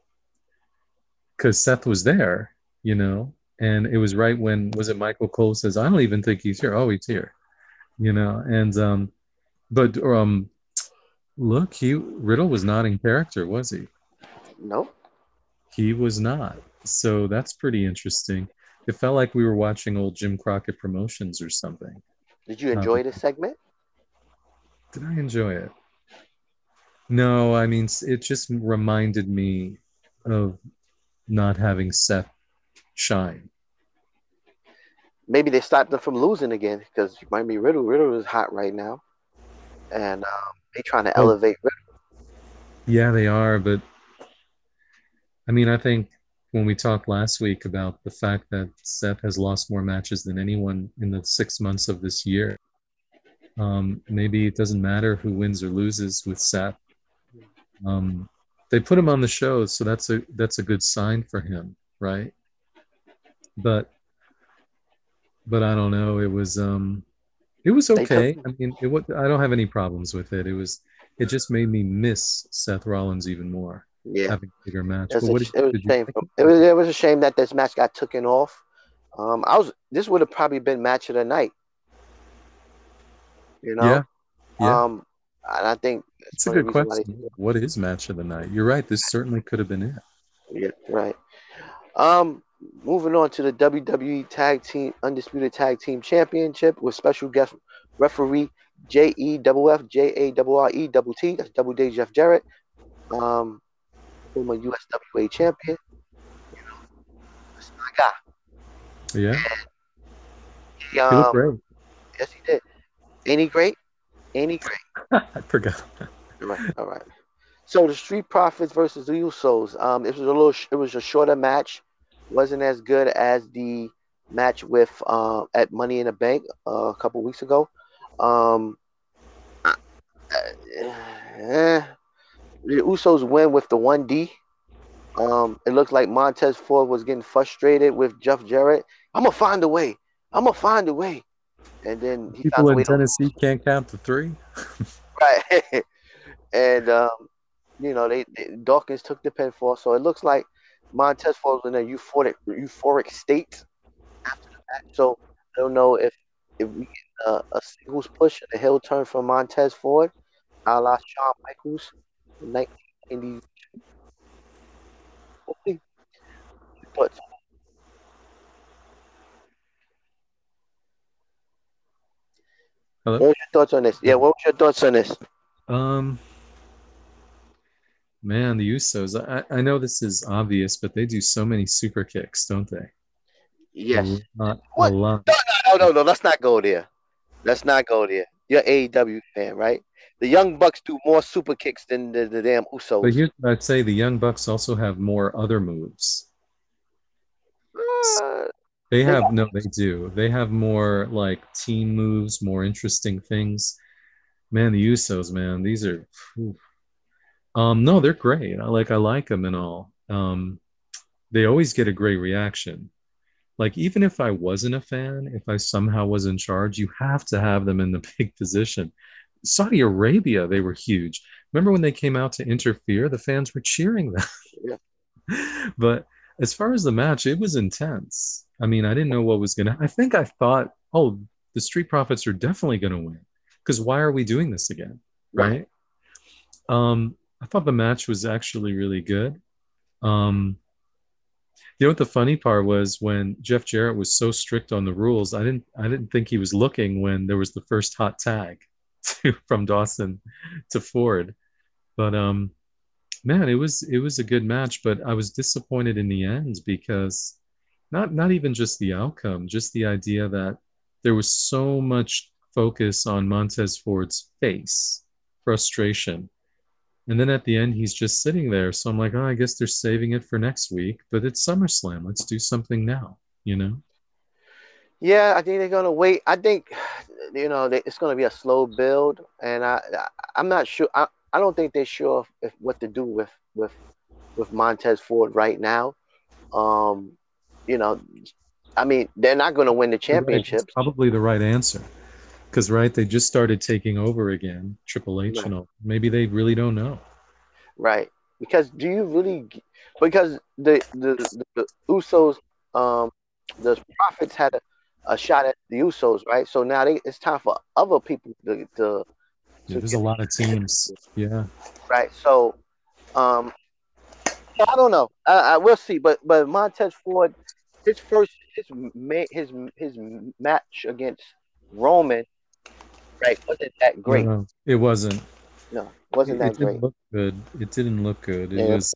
because Seth was there, you know, and it was right when was it Michael Cole says, I don't even think he's here. Oh, he's here. You know, and um but um look, he Riddle was not in character, was he? No. He was not. So that's pretty interesting. It felt like we were watching old Jim Crockett promotions or something. Did you enjoy this segment? Did I enjoy it? No, I mean, it just reminded me of not having Seth shine. maybe they stopped them from losing again because you might be Riddle. Riddle is hot right now, and um, they trying to Oh. elevate Riddle. Yeah, they are, but I mean, I think when we talked last week about the fact that Seth has lost more matches than anyone in the six months of this year, um, maybe it doesn't matter who wins or loses with Seth. Um, they put him on the show, so that's a that's a good sign for him, right? But but I don't know. It was um, it was okay. I mean, it was, I don't have any problems with it. It was it just made me miss Seth Rollins even more Yeah, having a bigger match. it was, a, it was did a you shame. It was, it was a shame that this match got taken off. Um, I was this would have probably been match of the night. You know, Yeah, yeah. um, and I think It's a good the reasons why they- question. What is match of the night? You're right. This certainly could have been it. Yeah, right. Um, moving on to the WWE Tag Team Undisputed Tag Team Championship with special guest referee J E double F J A double R E double T. That's Double J Jeff Jarrett. Um, former USWA champion. You know, that's my guy. Yeah, He, he um, great. yes, he did. Ain't he great? Ain't he great? I forgot. All right, all right. So the Street Profits versus the Usos. Um, it was a little, sh- it was a shorter match. wasn't as good as the match with uh, at Money in the Bank uh, a couple weeks ago. Um, uh, eh, the Usos win with the one D. Um, it looks like Montez Ford was getting frustrated with Jeff Jarrett. I'm gonna find a way. I'm gonna find a way. And then he found People a way in to Tennessee can't count to three. right. and um, you know, they, they Dawkins took the pinfall, so it looks like Montez Ford was in a euphoric euphoric state after the match. So I don't know if if we get a, a singles push and a heel turn from Montez Ford, a la Shawn Michaels in 1990. Hopefully. But Hello? what was your thoughts on this? Yeah, what was your thoughts on this? Um, man, the Usos. I, I know this is obvious, but they do so many super kicks, don't they? Yes. A lot. What? A lot. No, no, no, no. Let's not go there. Let's not go there. You're AEW fan, right? The Young Bucks do more super kicks than the, the damn Usos. But here's what I'd say: the Young Bucks also have more other moves. Uh, They have no, they do. They have more like team moves, more interesting things. Man, the Usos, man, these are. phew. Um, no, they're great. I like, I like them and all. Um, they always get a great reaction. Like even if I wasn't a fan, if I somehow was in charge, you have to have them in the big position. Saudi Arabia, they were huge. Remember when they came out to interfere? The fans were cheering them. Yeah. but as far as the match, it was intense. I mean, I didn't know what was gonna. I think I thought oh, the Street Profits are definitely going to win. Because why are we doing this again? Right. Um, I thought the match was actually really good. Um, you know what the funny part was when Jeff Jarrett was so strict on the rules. I didn't I didn't think he was looking when there was the first hot tag to, from Dawson to Ford. But um, man, it was it was a good match. But I was disappointed in the end because not not even just the outcome, just the idea that there was so much focus on Montez Ford's face, frustration. And then at the end, he's just sitting there. So I'm like, oh, I guess they're saving it for next week, but it's SummerSlam. Let's do something now, you know? Yeah, I think they're gonna wait. I think you know they, it's gonna be a slow build, and I, I I'm not sure. I, I don't think they're sure if, if what to do with with with Montez Ford right now. Um, you know, I mean, they're not going to win the championships. It's probably the right answer. Because, right, they just started taking over again, Triple H Right. and all. Maybe they really don't know. Right. Because do you really because the the, the Usos um the Profits had a, a shot at the Usos, right? So now they, it's time for other people to, to Yeah, there's a lot of teams. Yeah. right. So um I don't know. I, I will see, but but Montez Ford his first his his his match against Roman right wasn't that great. No, it wasn't. No, wasn't it, that it didn't great. look good. It didn't look good. It Yeah. was.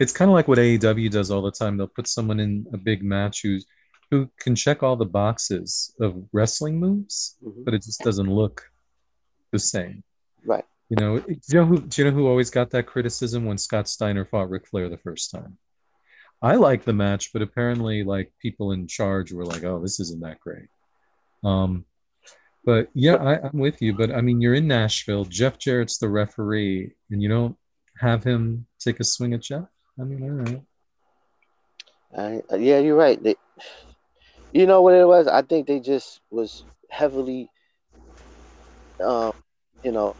It's kind of like what AEW does all the time. They'll put someone in a big match who's who can check all the boxes of wrestling moves, Mhm. but it just doesn't look the same. Right. You know, do you know who do you know who always got that criticism when Scott Steiner fought Ric Flair the first time? I liked the match, but apparently like people in charge were like, "Oh, this isn't that great." Um but yeah, I, I'm with you. But I mean, you're in Nashville. Jeff Jarrett's the referee, and you don't have him take a swing at Jeff. I mean, all right. I, uh, yeah, you're right. They, you know what it was? I think they just was heavily, um, you know,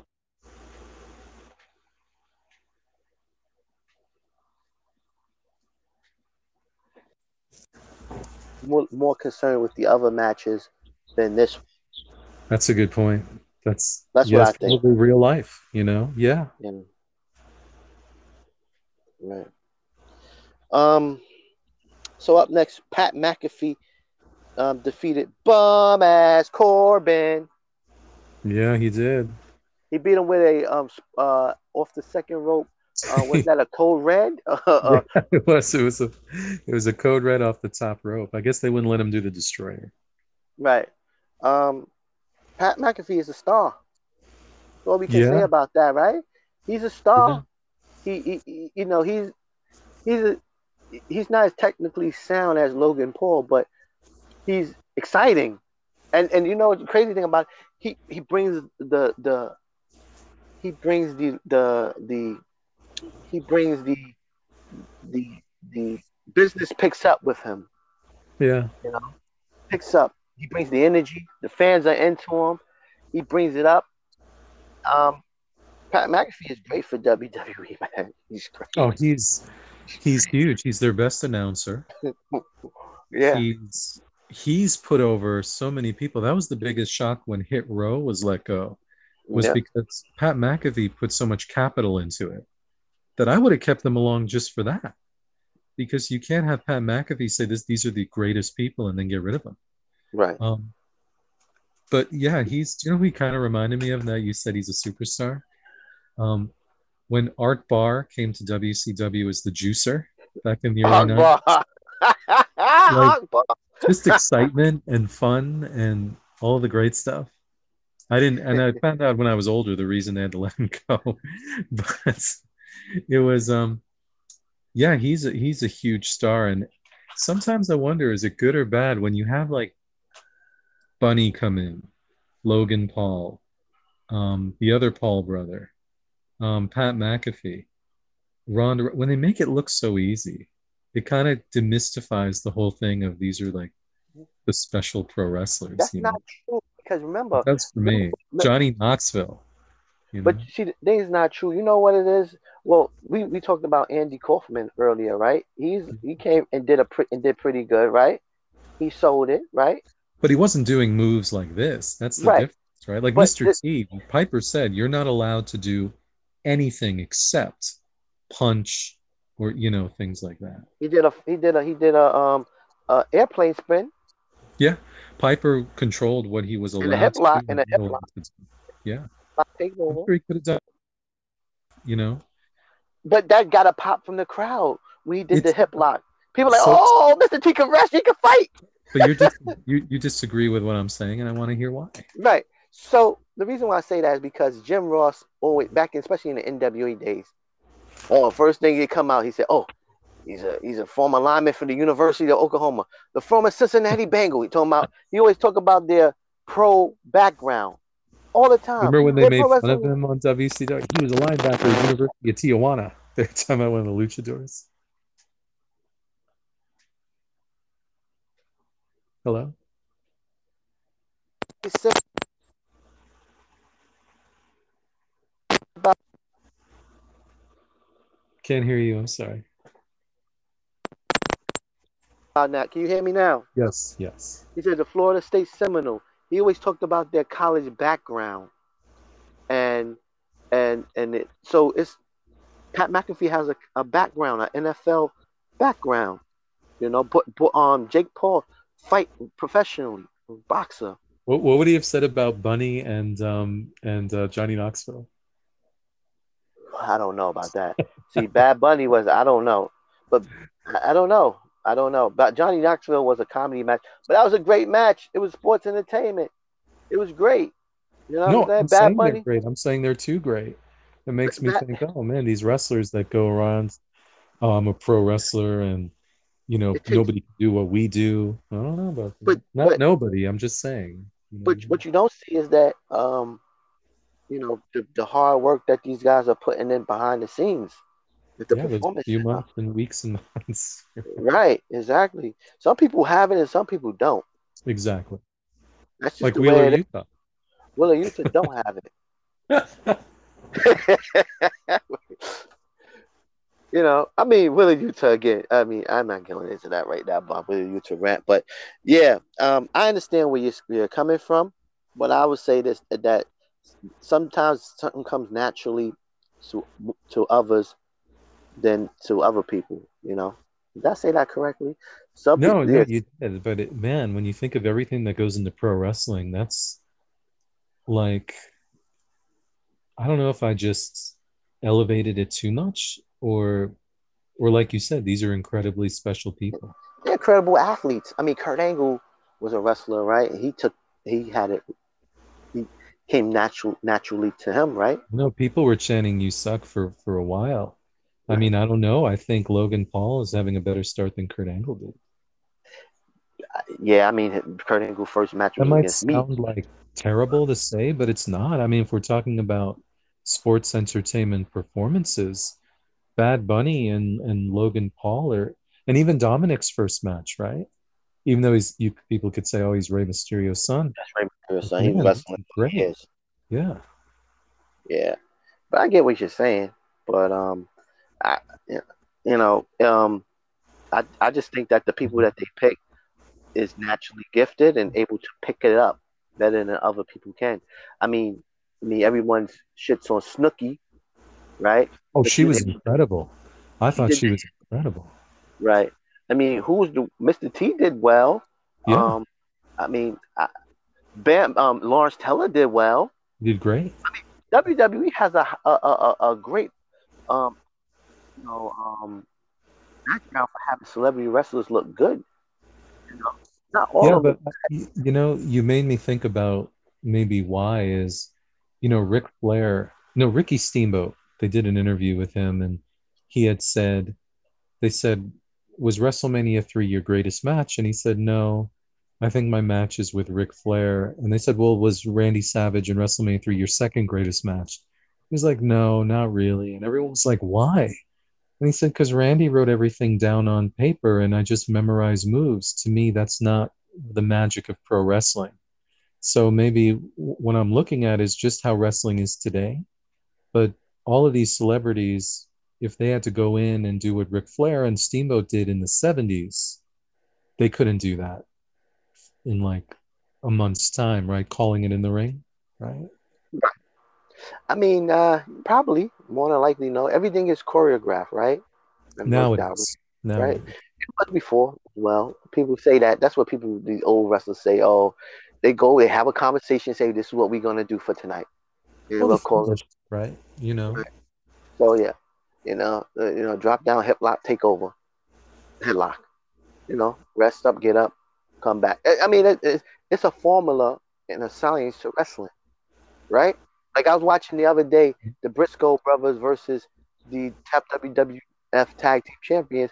more more concerned with the other matches than this. That's a good point. That's That's yeah, what I think. probably real life. You know, yeah. Know. Right. Um. So up next, Pat McAfee um, defeated bum ass Corbin. Yeah, he did. He beat him with a um uh off the second rope. Uh, was that a code red? Uh, uh, it was. It was a. It was a code red off the top rope. I guess they wouldn't let him do the destroyer. right. Um, Pat McAfee is a star. That's all we can say about that, right? He's a star. He, he, he- you know, he's he's a he's not as technically sound as Logan Paul, but he's exciting. And and you know the crazy thing about it, he he brings the the he brings the the the he brings the the the business picks up with him. Yeah. You know, picks up. He brings the energy. The fans are into him. He brings it up. Um, Pat McAfee is great for WWE, man. He's great. Oh, he's he's huge. He's their best announcer. yeah. He's he's put over so many people. That was the biggest shock when Hit Row was let go. Was yeah. because Pat McAfee put so much capital into it that I would have kept them along just for that. Because you can't have Pat McAfee say this these are the greatest people and then get rid of them. right. Um, but yeah, he's you know who he kind of reminded me of that you said he's a superstar. Um, when Art Barr came to WCW as the juicer back in the early 90s, Art Barr. Akbar. Just excitement and fun and all the great stuff. I didn't, and I found out when I was older the reason they had to let him go, but it was, um, yeah, he's a he's a huge star, and sometimes I wonder is it good or bad when you have like Bunny come in, Logan Paul, um, the other Paul brother, um, Pat McAfee, Ronda. When they make it look so easy, it kind of demystifies the whole thing of these are like the special pro wrestlers. That's you know? not true because remember, That's for me. Johnny Knoxville. You know? but see, the thing is not true. You know what it is? Well, we, we talked about Andy Kaufman earlier, right? He's he mm-hmm. came and did a pre- and did pretty good, right? He sold it, right? But he wasn't doing moves like this. That's the Right. difference, right? Like But Mr. this- T, Piper said, you're not allowed to do anything except punch or you know things like that. He did a he did a he did a um a airplane spin. Yeah, Piper controlled what he was And allowed a hip to lock- do and a hip lock. Yeah, Not take I'm over. sure he could have done. You know, But that got a pop from the crowd when he did the hip lock. People like, So- oh, Mr. T can rest, he can fight. but you're just you you disagree with what I'm saying, and I want to hear why. Right. So the reason why I say that is because Jim Ross always back in especially in the NWA days. Oh, first thing he come out, he said, "Oh, he's a he's a former lineman for the University of Oklahoma, the former Cincinnati Bengal." He talking about he always talk about their pro background all the time. Remember when they Their made fun of him on WCW? He was a linebacker at the University of Tijuana. They're talking about one of the luchadors. Hello. He said Can't hear you. I'm sorry. about that. Can you hear me now? Yes. Yes. He said the Florida State Seminole. He always talked about their college background, and and and it, so it's Pat McAfee has a, a background, an NFL background. You know, but, but um Jake Paul fight professionally, boxer. What What would he have said about Bunny and um and uh, Johnny Knoxville? I don't know about that. See, Bad Bunny was I don't know, but I don't know. I don't know. But Johnny Knoxville was a comedy match, but that was a great match. It was sports entertainment. It was great. You know no, what I'm I'm saying? saying Bad they're great. I'm saying they're too great. It makes me think, oh man, these wrestlers that go around, oh, I'm a pro wrestler, and you know It takes- nobody can do what we do. I don't know about that. But- not but- nobody. I'm just saying. you know. But what you don't see is that um, you know, the, the hard work that these guys are putting in behind the scenes. With the yeah, performance. few months and weeks and months. Right, exactly. Some people have it and some people don't. exactly. That's just Like Wheeler, way it is. Yuta. Wheeler Yuta don't have it. you know, I mean, Wheeler Yuta again. I mean, I'm not going into that right now, Bob. Wheeler Yuta rant, but yeah, um, I understand where you're, where you're coming from, but I would say this that sometimes something comes naturally to to others than to other people. You know, did I say that correctly? Some No, yeah, you did. But it, man, when you think of everything that goes into pro wrestling, that's like, I don't know if I just elevated it too much or, or like you said, these are incredibly special people. they're incredible athletes. I mean, Kurt Angle was a wrestler, right? He took, he had it, came natural naturally to him, right? No, people were chanting "You suck" for for a while. I mean, I don't know. I think Logan Paul is having a better start than Kurt Angle did. Uh, yeah, I mean, Kurt Angle first match That was might against me. sound like terrible to say, but it's not. I mean, if we're talking about sports entertainment performances, Bad Bunny and, and Logan Paul are, and even Dominic's first match, right? Even though he's, you people could say, oh, he's Rey Mysterio's son. That's because he Yeah, was wrestling great. years. Yeah. Yeah, but I get what you're saying. But um, I, you know, um, I I just think that the people that they pick is naturally gifted and able to pick it up better than other people can. I mean, I mean, everyone shits on Snooki, right? Oh, But she was didn't- incredible. I thought she was incredible. Right. I mean, who's the Mr. T did well. Yeah, Um, I mean, I, Bam, um, Lawrence Taylor did well. he did great. WWE has a a, a, a- a great um you know um background for having celebrity wrestlers look good. You know, not all Yeah, of but them. you know, you made me think about maybe why is, you know, Ric Flair, no, Ricky Steamboat. They did an interview with him, and he had said, they said, was WrestleMania three your greatest match? And he said, no, I think my match is with Ric Flair. And they said, well, was Randy Savage in WrestleMania three your second greatest match? He was like, no, not really. And everyone was like, why? And he said, because Randy wrote everything down on paper and I just memorized moves. To me, that's not the magic of pro wrestling. So maybe what I'm looking at is just how wrestling is today. But all of these celebrities, if they had to go in and do what Ric Flair and Steamboat did in the 70s, they couldn't do that in like a month's time, right? Calling it in the ring, right? I mean, uh, probably more than likely, no. Everything is choreographed, right? And Now worked it out, is. Now right? it was before. Well, people say that. That's what people, these old wrestlers say. Oh, they go, they have a conversation, say, "This is what we're gonna do for tonight." Well, we'll call it. right? You know, Right. So yeah, you know, uh, you know, drop down, hip lock, take over, headlock. You know, rest up, get up, come back. I, mean, it, it's it's a formula in a science to wrestling, right? Like I was watching the other day, the Briscoe brothers versus the top WWF Tag Team Champions,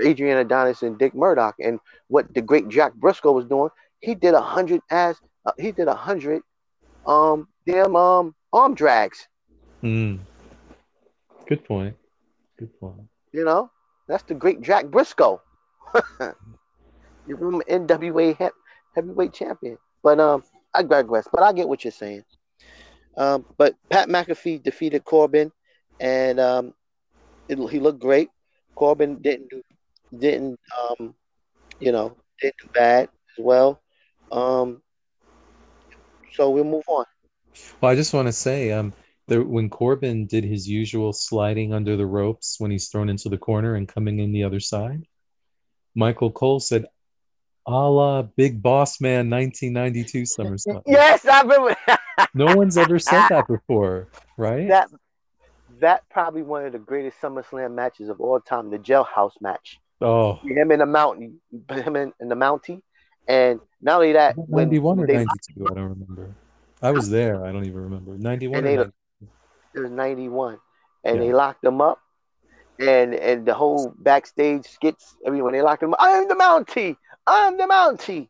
Adrian Adonis and Dick Murdoch, and what the great Jack Briscoe was doing. He did a hundred as uh, he did a hundred um damn um arm drags. Mm. Good point. Good point. You know, that's the great Jack Briscoe. you remember NWA he- heavyweight champion. But um, I digress. But I get what you're saying. Um, but Pat McAfee defeated Corbin, and um, it, he looked great. Corbin didn't do, didn't um, you know, didn't do bad as well. Um, so we'll move on. Well, I just want to say, um, when Corbin did his usual sliding under the ropes when he's thrown into the corner and coming in the other side, Michael Cole said, "A la Big Boss Man 1992 SummerSlam." Yes, I remember No one's ever said that before, right? that. That probably one of the greatest SummerSlam matches of all time, the Jailhouse match. Oh, him in the mountain, him in, in the mountie, and not only that, when 91 or 92, I don't remember. I was there. I don't even remember. 91 And they- 90. it was ninety one, and Yeah. they locked him up, and and the whole backstage skits. Everyone they locked him up. I'm the mountie. I'm the mountie.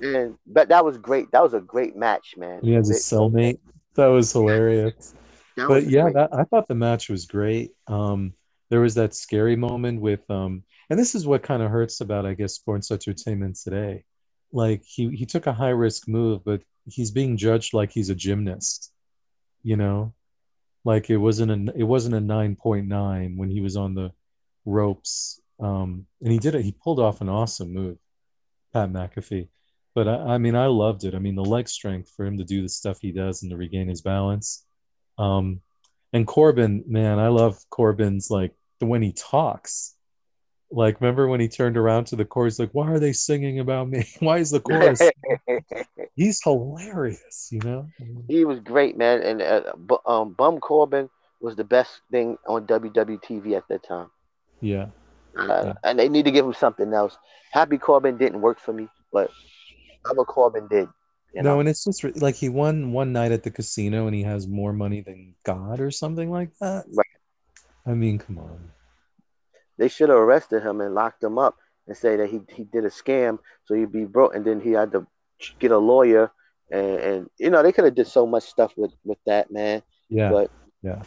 And but that was great. That was a great match, man. He has a cellmate. That was hilarious. that but was yeah, that, I thought the match was great. Um, there was that scary moment with, um, and this is what kind of hurts about, I guess, sports entertainment today. Like he he took a high risk move, but he's being judged like he's a gymnast. You know, like it wasn't a it wasn't a nine point nine when he was on the ropes. Um, and he did it. He pulled off an awesome move, Pat McAfee. But I, I mean, I loved it. I mean, the leg strength for him to do the stuff he does and to regain his balance. Um, and Corbin, man, I love Corbin's like the when he talks. Like, remember when he turned around to the chorus, like, why are they singing about me? Why is the chorus? He's hilarious, you know? he was great, man. And uh, um, Bum Corbin was the best thing on WWTV at that time. Yeah. Uh, Yeah. And they need to give him something else. Happy Corbin didn't work for me, but other Corbin did. You No, and it's just re- like he won one night at the casino and he has more money than God or something like that. Right. I mean, come on. They should have arrested him and locked him up and say that he, he did a scam, so he'd be broke, and then he had to get a lawyer, and, and you know they could have did so much stuff with with that man. Yeah. But Yeah.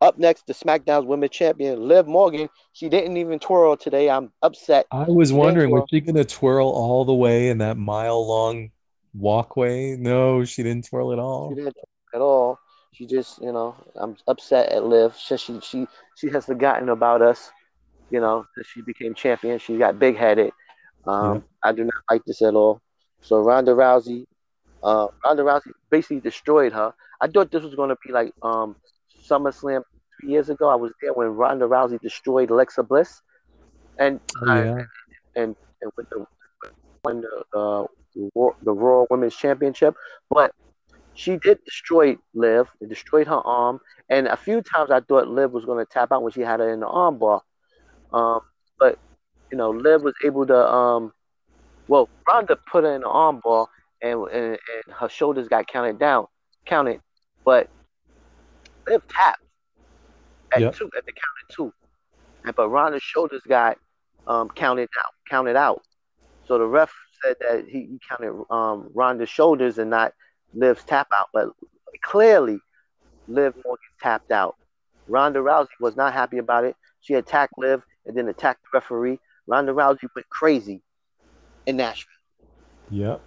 Up next, the SmackDown's Women's Champion Liv Morgan. She didn't even twirl today. I'm upset. I was wondering, was she going to twirl all the way in that mile long walkway? No, she didn't twirl at all. She didn't at all. She just, you know, I'm upset at Liv. She she she, she has forgotten about us. You know, that she became champion. She got big headed. Um, Yeah. I do not like this at all. So Ronda Rousey, uh, Ronda Rousey basically destroyed her. I thought this was going to be like um, SummerSlam three years ago. I was there when Ronda Rousey destroyed Alexa Bliss, and Oh, I- yeah. and and with the won the uh, Raw- the Raw Women's Championship, but she did destroy Liv. It destroyed her arm, and a few times I thought Liv was going to tap out when she had her in the armbar. Um, but you know, Liv was able to. Um, well, Ronda put her in the armbar, and, and and her shoulders got counted down, counted, but Liv tapped at Yep. two at the count of two, and but Ronda's shoulders got um, counted out, counted out. So the ref said that he, he counted um, Ronda's shoulders and not Liv's tap out, but clearly Liv Morgan tapped out. Ronda Rousey was not happy about it. She attacked Liv and then attacked the referee. Ronda Rousey went crazy in Nashville. Yep.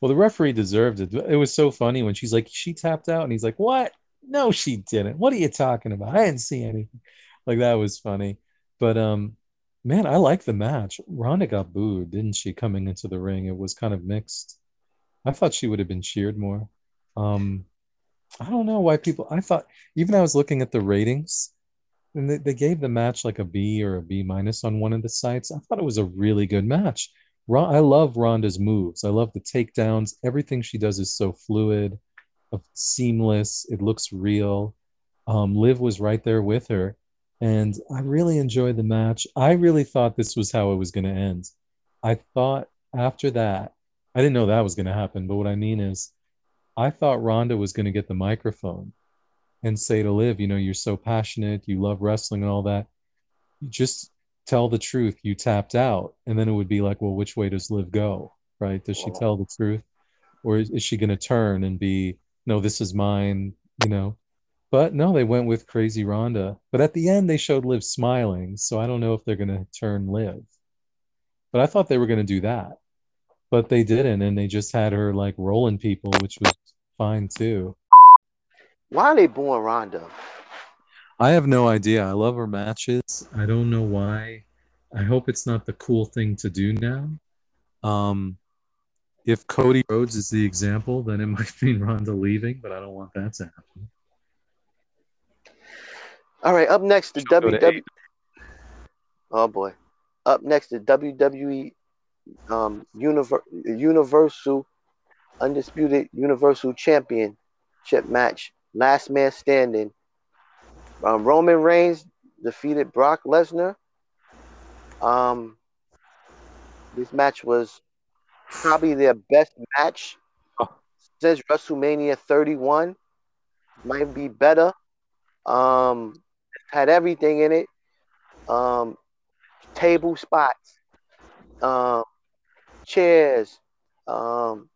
Well, the referee deserved it. It was so funny when she's like, she tapped out, and he's like, what? No, she didn't. What are you talking about? I didn't see anything. Like that was funny. But um, Man, I like the match. Ronda got booed, didn't she, coming into the ring? It was kind of mixed. I thought she would have been cheered more. Um, I don't know why people. I thought even I was looking at the ratings, and they, they gave the match like a B or a B minus on one of the sites. I thought it was a really good match. I love Ronda's moves. I love the takedowns. Everything she does is so fluid, seamless. It looks real. Um, Liv was right there with her, and I really enjoyed the match. I really thought this was how it was going to end. I thought after that, I didn't know that was going to happen, but what I mean is, I thought Ronda was going to get the microphone and say to Liv, you know, you're so passionate, you love wrestling and all that. You just tell the truth. You tapped out. And then it would be like, well, which way does Liv go? Right? Does she tell the truth? Or is, is she going to turn and be, no, this is mine, you know? But no, they went with Crazy Ronda. But at the end, they showed Liv smiling. So I don't know if they're going to turn Liv. But I thought they were going to do that. But they didn't. And they just had her like rolling people, which was fine too. Why are they booing Ronda? I have no idea. I love her matches. I don't know why. I hope it's not the cool thing to do now. Um, if Cody Rhodes is the example, then it might mean Ronda leaving, but I don't want that to happen. All right, up next the She'll to WWE. Oh boy, up next the WWE um, Univer- Universal Undisputed Universal Championship match. Last man standing. Um, Roman Reigns defeated Brock Lesnar. Um, this match was probably their best match since WrestleMania 31. Might be better. Um, had everything in it. Um, table spots, um, chairs, um,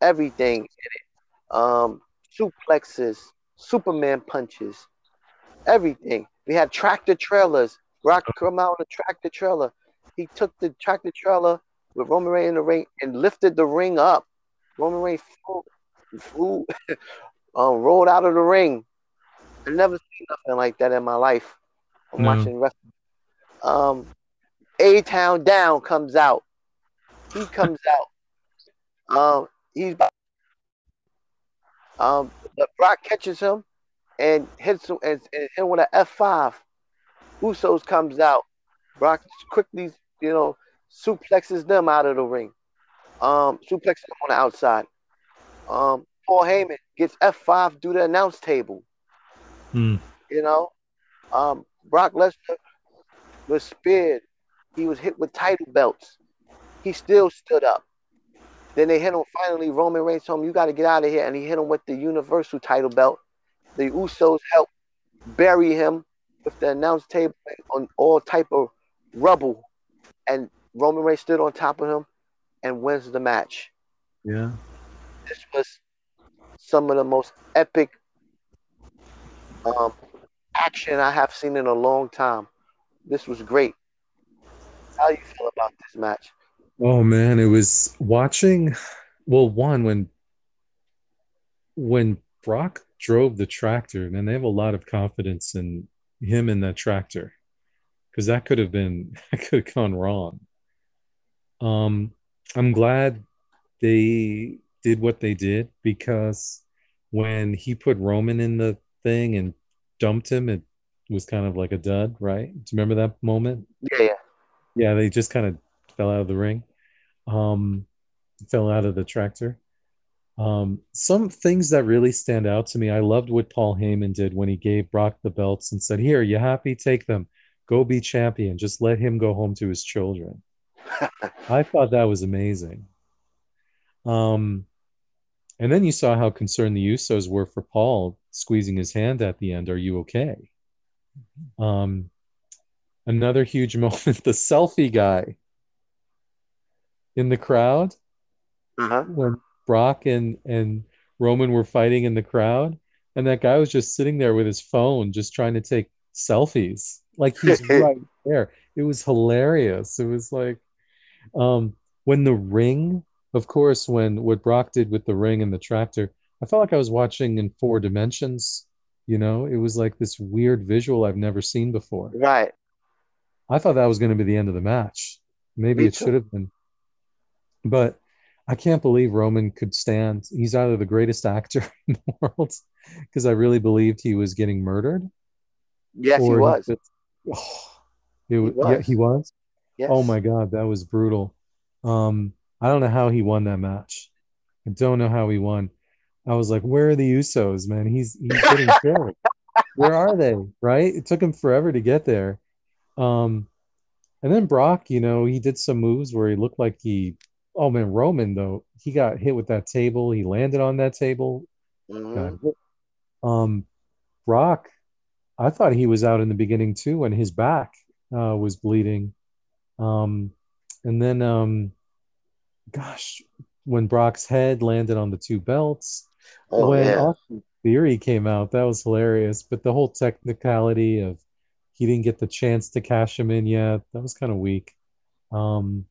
everything in it. Um, suplexes, Superman punches, everything. We had tractor trailers. Rock come out on a tractor trailer. He took the tractor trailer with Roman Reigns in the ring and lifted the ring up. Roman Reigns flew, flew um, rolled out of the ring. I never seen nothing like that in my life. I'm No. watching wrestling. Um, A Town Down comes out. He comes out. Um, he's um, but Brock catches him and hits him and, and hit him with an F five. Usos comes out. Brock quickly, you know, suplexes them out of the ring. Um, suplexes them on the outside. Um, Paul Heyman gets F five through the announce table. Hmm. You know, um, Brock Lesnar was speared. He was hit with title belts. He still stood up. Then they hit him. Finally, Roman Reigns told him, "You got to get out of here," and he hit him with the Universal title belt. The Usos helped bury him with the announce table on all type of rubble, and Roman Reigns stood on top of him and wins the match. Yeah. This was some of the most epic um, action I have seen in a long time. This was great. How you feel about this match? Oh man, it was watching. Well, one when when Brock drove the tractor, man, they have a lot of confidence in him in that tractor because that could have been that could have gone wrong. Um, I'm glad they did what they did because when he put Roman in the thing and dumped him, it was kind of like a dud, right? Do you remember that moment? Yeah, yeah. Yeah, they just kind of fell out of the ring, um, fell out of the tractor. Um, some things that really stand out to me. I loved what Paul Heyman did when he gave Brock the belts and said, "Here, you happy? Take them. Go be champion. Just let him go home to his children." I thought that was amazing. Um, and then you saw how concerned the Usos were for Paul squeezing his hand at the end. Are you okay? Um, another huge moment, the selfie guy in the crowd Uh-huh. when Brock and and Roman were fighting in the crowd, and that guy was just sitting there with his phone, just trying to take selfies. Like he's right there. It was hilarious. It was like um when the ring, of course, when what Brock did with the ring and the tractor, I felt like I was watching in four dimensions. You know, it was like this weird visual I've never seen before. Right. I thought that was going to be the end of the match. Maybe Me it too. should have been. But I can't believe Roman could stand. He's either the greatest actor in the world because I really believed he was getting murdered. Yes, he was. oh, it wa- was. Yeah, he was. Yes. Oh my God, that was brutal. Um, I don't know how he won that match. I don't know how he won. I was like, where are the Usos, man? He's he's getting killed. Where are they? Right? It took him forever to get there. Um, and then Brock, you know, he did some moves where he looked like he, oh man, Roman though, he got hit with that table. He landed on that table. Mhm. Um, Brock, I thought he was out in the beginning too, and his back uh, was bleeding. Um, and then, um, gosh, when Brock's head landed on the two belts, Oh when yeah. Austin Theory came out, that was hilarious. But the whole technicality of he didn't get the chance to cash him in yet, that was kind of weak. Um,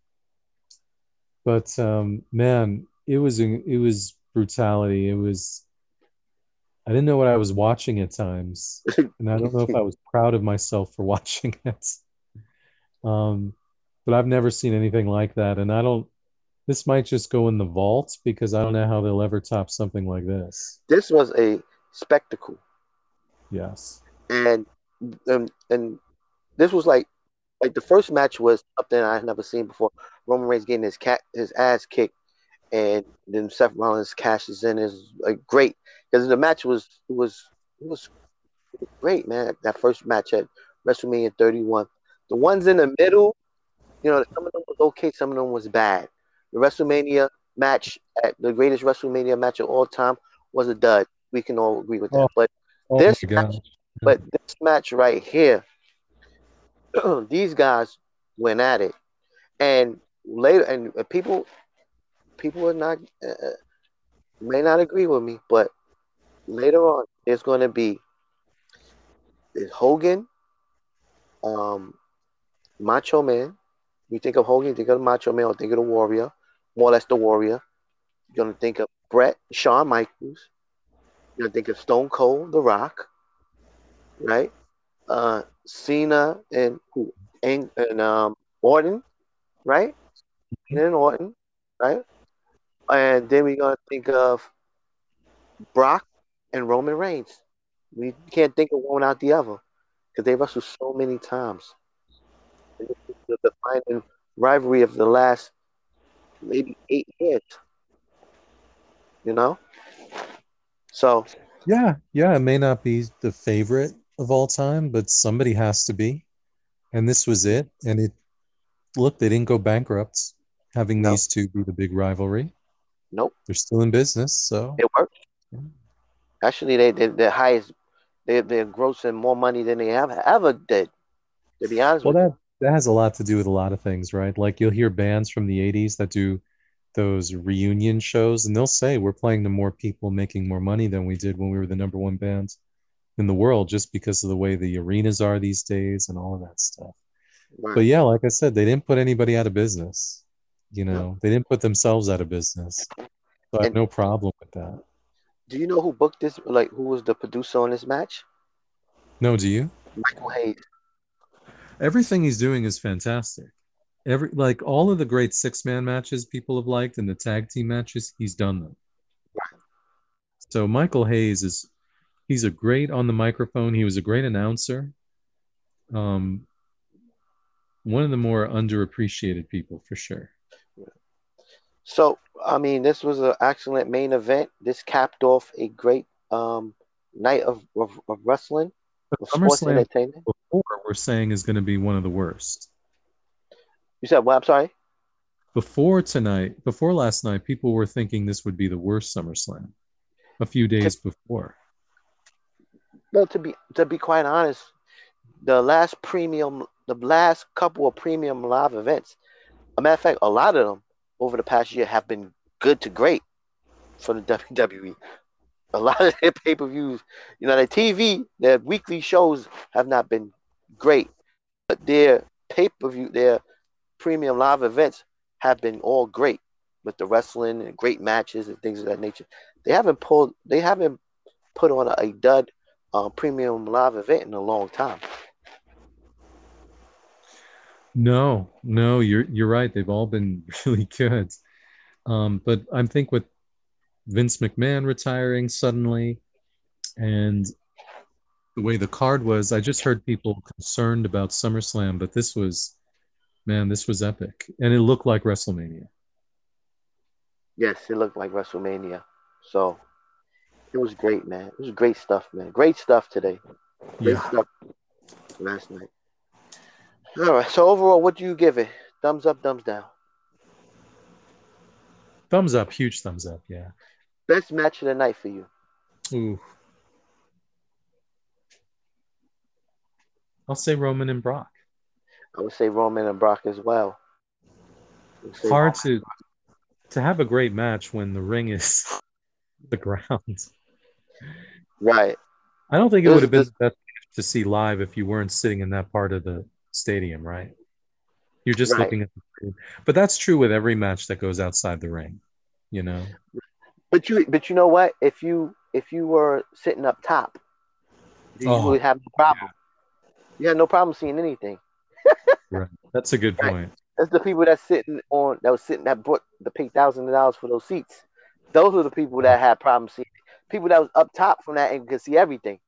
but um, man, it was it was brutality. It was I didn't know what I was watching at times, and I don't know if I was proud of myself for watching it. Um, but I've never seen anything like that, and I don't. This might just go in the vault because I don't know how they'll ever top something like this. This was a spectacle. Yes. and and, and this was like like the first match was something I had never seen before. Roman Reigns getting his cat his ass kicked, and then Seth Rollins cashes in is like great because the match was it was it was great, man. That first match at WrestleMania 31. The ones in the middle, you know, some of them was okay, some of them was bad. The WrestleMania match at the greatest WrestleMania match of all time was a dud. We can all agree with that. Oh. But Oh This God. but this match right here, these guys went at it, and later, and people, people are not uh, may not agree with me, but later on, it's going to be is Hogan, um, Macho Man. You think of Hogan, you think of the Macho or think of the Warrior, more or less the Warrior. You're gonna think of Bret, Shawn Michaels. You're gonna think of Stone Cold, The Rock, right? Uh, Cena and who and, and um Orton, right? Cena And Orton, right? And then we're gonna think of Brock and Roman Reigns. We can't think of one without the other because they wrestled so many times. And this is the defining rivalry of the last maybe eight years. You know? So Yeah, yeah, it may not be the favorite of all time, but somebody has to be. And this was it. And it look, they didn't go bankrupt having No. these two be the big rivalry. nope, They're still in business, so it worked. Yeah. Actually they they the highest they they're grossing more money than they have ever did. To be honest well with you. That has a lot to do with a lot of things, right? Like you'll hear bands from the 80s that do those reunion shows and they'll say we're playing to more people making more money than we did when we were the number one band in the world just because of the way the arenas are these days and all of that stuff. Right. But yeah, like I said, they didn't put anybody out of business. You No. know, they didn't put themselves out of business. So I have no problem with that. Do you know who booked this? Like, who was the producer on this match? No, do you? Michael Hayes. Everything he's doing is fantastic. Every like all of the great six man matches people have liked and the tag team matches, he's done them. So Michael Hayes is he's a great on the microphone. He was a great announcer. Um, one of the more underappreciated people for sure. So, I mean, this was an excellent main event. This capped off a great um, night of, of, of wrestling, SummerSlam before we're saying is going to be one of the worst. You said, well, I'm sorry. Before tonight, before last night, people were thinking this would be the worst SummerSlam. A few days before. Well, to be to be quite honest, the last premium, the last couple of premium live events, a matter of fact, a lot of them over the past year have been good to great for the WWE. A lot of their pay per views, you know, their TV, their weekly shows have not been great, but their pay per view, their premium live events have been all great with the wrestling and great matches and things of that nature. They haven't pulled, they haven't put on a, a dud uh, premium live event in a long time. No, no, you're you're right. They've all been really good. Um, but I think with Vince McMahon retiring suddenly and the way the card was, I just heard people concerned about SummerSlam, but this was man, this was epic. And it looked like WrestleMania. Yes, it looked like WrestleMania. So it was great, man. It was great stuff, man. Great stuff today. Great Yeah. stuff last night. All right. So overall, what do you give it? Thumbs up, thumbs down. Thumbs up, huge thumbs up, yeah. Best match of the night for you. Ooh. I'll say Roman and Brock. I would say Roman and Brock as well. Hard to to have a great match when the ring is the ground. Right. I don't think it This- would have been the best to see live if you weren't sitting in that part of the stadium, right? You're just Right. looking at the screen. But that's true with every match that goes outside the ring, you know. But you, but you know what? If you if you were sitting up top, you Oh, would have no problem. You had no problem seeing anything. Right. That's a good Right. point. That's the people that's sitting on that was sitting that bought the paid thousand dollars for those seats. Those are the people that had problems seeing. People that was up top from that and could see everything.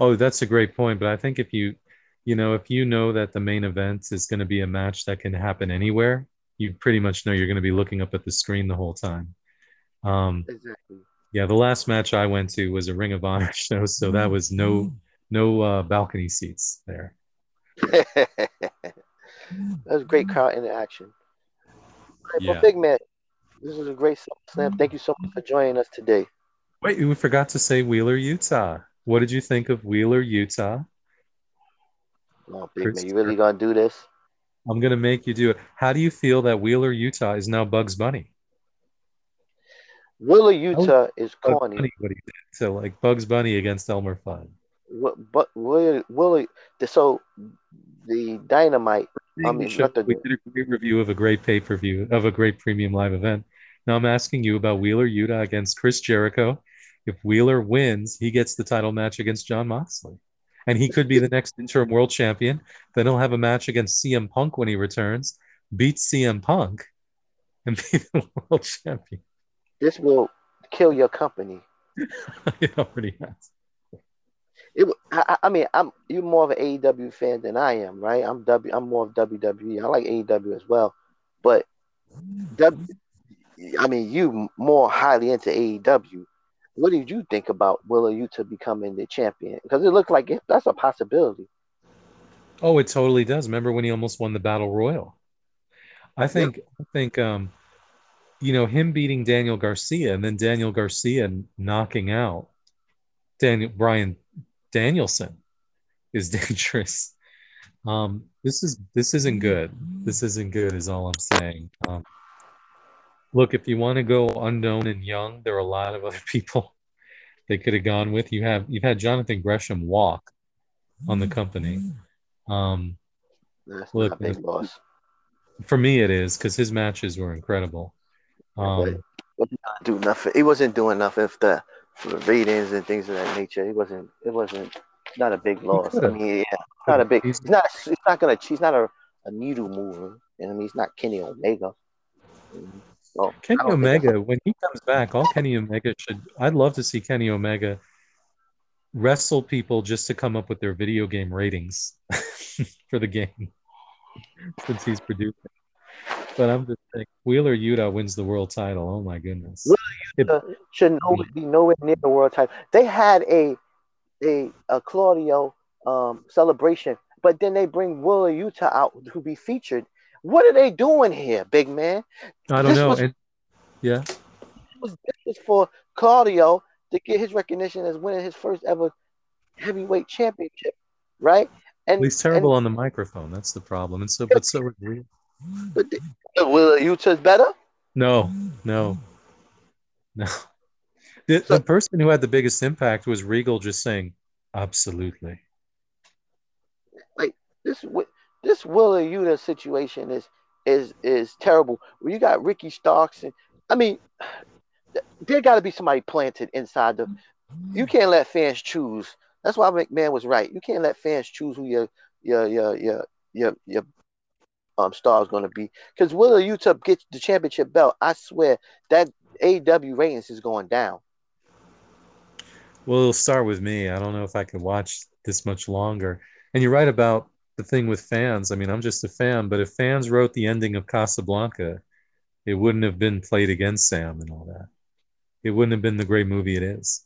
Oh, that's a great point. But I think if you, you know, if you know that the main event is going to be a match that can happen anywhere, you pretty much know you're going to be looking up at the screen the whole time. Um, Exactly. yeah, the last match I went to was a Ring of Honor show, so that was no no uh, balcony seats there. that was great crowd interaction. Right, Yeah. Well, Big Man, this is a great slam. Thank you so much for joining us today. Wait, we forgot to say Wheeler, Yuta. What did you think of Wheeler, Yuta? Oh, Big Man, you really gonna do this? I'm gonna make you do it. How do you feel that Wheeler, Yuta is now Bugs Bunny? Willa Yuta is corny. Bunny, what he did. So like Bugs Bunny against Elmer Fudd. What, but Willa, Willa, so the dynamite. I mean, Show- the- we did a great review of a great pay per view of a great premium live event. Now I'm asking you about Wheeler Yuta against Chris Jericho. If Wheeler wins, he gets the title match against Jon Moxley, and he could be the next interim world champion. Then he'll have a match against CM Punk when he returns, beat CM Punk, and be the world champion. This will kill your company. it already has. It. I- I mean, I'm you're more of an AEW fan than I am, right? I'm W. I'm more of WWE. I like AEW as well, but W. I mean, you more highly into AEW. What did you think about Willa Yuta becoming the champion? Because it looked like it, that's a possibility. Oh, it totally does. Remember when he almost won the battle royal? I think I think um you know him beating Daniel Garcia and then Daniel Garcia knocking out Daniel Brian Danielson is dangerous. Um this is this isn't good. This isn't good is all I'm saying. Um look, if you want to go unknown and young, there are a lot of other people they could have gone with. You have you've had Jonathan Gresham walk on the company. Um That's Look, not a big loss. for me it is because his matches were incredible. Um, Do nothing. He wasn't doing nothing for the for the ratings and things of that nature. He wasn't. It wasn't. Not a big loss. I mean, yeah, not a big. He's- He's not. He's not gonna. He's not a, a needle mover. And I mean, he's not Kenny Omega. So, Kenny I don't think Omega, when he comes back, all Kenny Omega should. I'd love to see Kenny Omega wrestle people just to come up with their video game ratings for the game since he's producing. But I'm just saying, Wheeler Yuta wins the world title. Oh my goodness! Wheeler Yuta should nowhere, be nowhere near the world title. They had a a, a Claudio um, celebration, but then they bring Willa Yuta out to be featured. What are they doing here, big man? I don't this know. was- and, yeah, This was, this was for Claudio to get his recognition as winning his first ever heavyweight championship, right? And he's terrible on the microphone. That's the problem. And so, but so we. But the, Willa Yuta's better. No, no, no. The, the person who had the biggest impact was Regal just saying, absolutely. Like this this Willa Yuta situation is is is terrible. When you got Ricky Starks and I mean, there got to be somebody planted inside the. You can't let fans choose. That's why McMahon was right. You can't let fans choose who your your your your your your um star is going to be because Willa Yuta gets the championship belt. I swear that AEW ratings is going down. Well, it'll start with me. I don't know if I can watch this much longer. And you're right about the thing with fans. I mean, I'm just a fan, but if fans wrote the ending of Casablanca, it wouldn't have been played against Sam and all that. It wouldn't have been the great movie it is.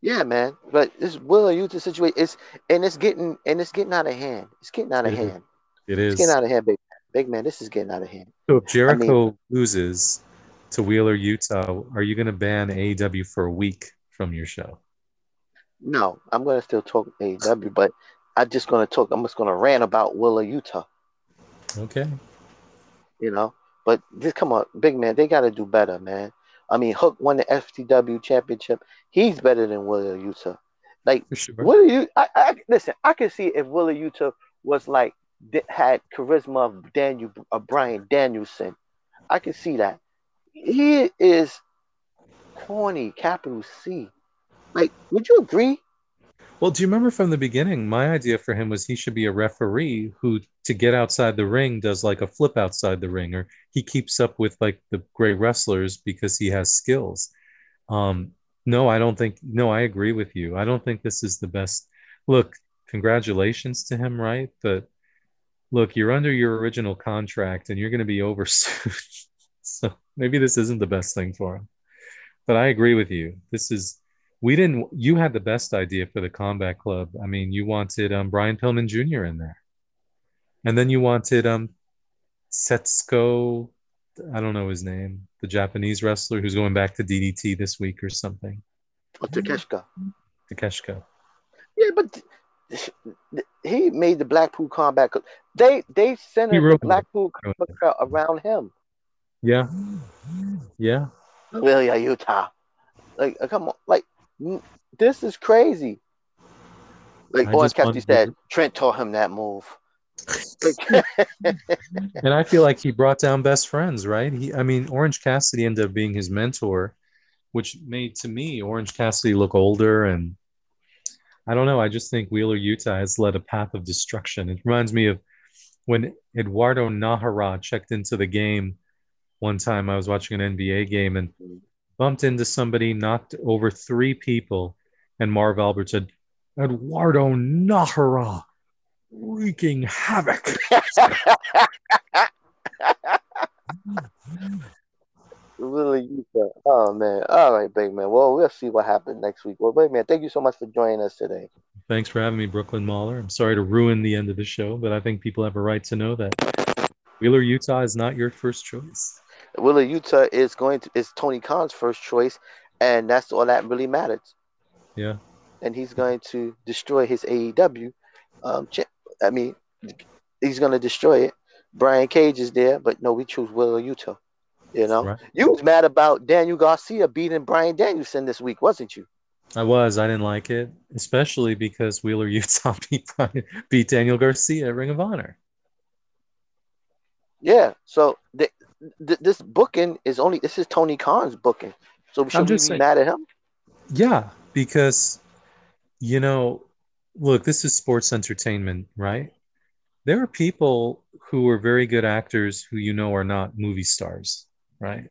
Yeah, man. But this Willa Yuta situation is and it's getting and it's getting out of hand. It's getting out of It is. hand. It It's is. getting out of hand, big man. Big man, this is getting out of hand. So if Jericho loses to Wheeler, Yuta, are you going to ban AEW for a week from your show? No, I'm gonna still talk AEW, but I'm just gonna talk. I'm just gonna rant about Willa Yuta. Okay. You know, but this come on, big man, they gotta do better, man. I mean, Hook won the FTW championship. He's better than Willa Yuta. Like sure. Willa you I, I listen, I can see if Willa Yuta was like had charisma of Daniel of Brian Danielson. I can see that. He is corny, capital C. Like, would you agree? Well, do you remember from the beginning? My idea for him was he should be a referee who, to get outside the ring, does like a flip outside the ring, or he keeps up with like the great wrestlers because he has skills. Um, no, I don't think. No, I agree with you. I don't think this is the best. Look, congratulations to him, right? But look, you're under your original contract and you're going to be over soon. so maybe this isn't the best thing for him. But I agree with you. This is we didn't you had the best idea for the combat club i mean you wanted um, brian pillman jr in there and then you wanted um setsuko i don't know his name the japanese wrestler who's going back to ddt this week or something Or Takeshita. takeshita Yeah, but he made the Blackpool Combat Club. They they He centered the. Blackpool Combat Club around him. yeah yeah Willia Yuta. Like, uh, come on, like this is crazy. Like I Orange just Cassidy wanted- said, Trent taught him that move. And i feel like he brought down best friends right he i mean orange cassidy ended up being his mentor which made to me orange cassidy look older and i don't know i just think wheeler yuta has led a path of destruction it reminds me of when eduardo najera checked into the game one time i was watching an nba game and bumped into somebody knocked over three people and marv albert said eduardo najera wreaking havoc Yuta. Oh man. All right, big man. Well, we'll see what happens next week. Well, big man, thank you so much for joining us today. Thanks for having me, Brooklyn Mauler. I'm sorry to ruin the end of the show, but I think people have a right to know that Wheeler, Yuta is not your first choice. Willia Yuta is going to is Tony Khan's first choice, and that's all that really matters. Yeah. and he's going to destroy his AEW. Um, I mean, he's going to destroy it. Brian Cage is there, but no, we choose Will Yuta. You know, Right. you was mad about Daniel Garcia beating Brian Danielson this week, wasn't you? I was. I didn't like it, especially because Wheeler, Yuta beat, beat Daniel Garcia at Ring of Honor. Yeah. So th- th- this booking is only this is Tony Khan's booking. So should we be saying- mad at him? Yeah, because, you know, look, this is sports entertainment, right? There are people who are very good actors who you know are not movie stars, right?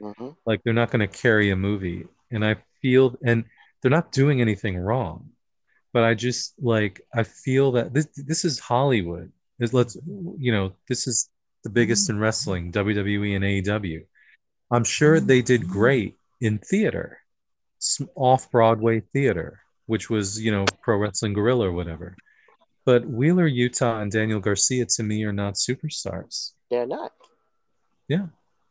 hmm like they're not going to carry a movie and i feel and they're not doing anything wrong but i just like i feel that this this is hollywood This- let's you know this is the biggest in wrestling wwe and aew i'm sure they did great in theater off broadway theater which was you know pro wrestling guerrilla or whatever but wheeler yuta and daniel garcia to me are not superstars They're not. Yeah.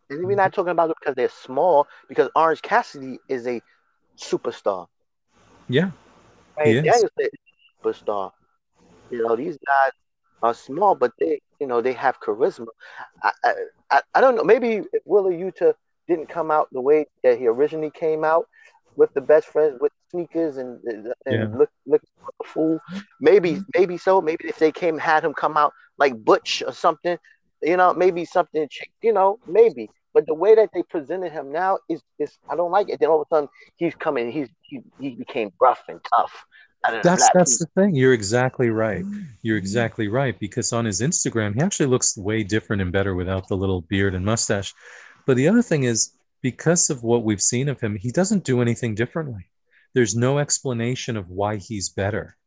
And we're not talking about it because they're small, because Orange Cassidy is a superstar. yeah Right? He is. Danielson is a superstar. You know, these guys are small, but they, you know, they have charisma. I, I, I, don't know. Maybe Willie Yuta didn't come out the way that he originally came out with the best friends with sneakers and, and Yeah. look look like a fool. Maybe maybe so. Maybe if they came had him come out like Butch or something, you know, maybe something. You know, maybe. But the way that they presented him now is is I don't like it. Then all of a sudden he's coming. He's he, he became rough and tough. Other than That's Black that's Heat. the thing. You're exactly right. You're exactly right because on his Instagram, he actually looks way different and better without the little beard and mustache. But the other thing is because of what we've seen of him, he doesn't do anything differently. There's no explanation of why he's better,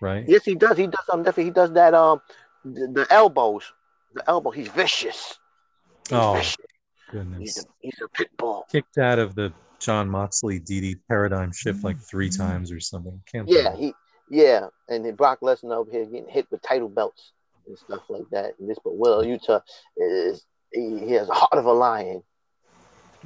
right? Yes, he does. He does something different. He does that um the, the elbows. The elbow. He's vicious. He's Oh, vicious. He's goodness. a, he's a pit bull. Kicked out of the Jon Moxley DD paradigm shift like three mm-hmm. times or something. Can't Yeah, he yeah, and then Brock Lesnar over here getting hit with title belts and stuff like that. And this, but Will Yuta is he, he has a heart of a lion.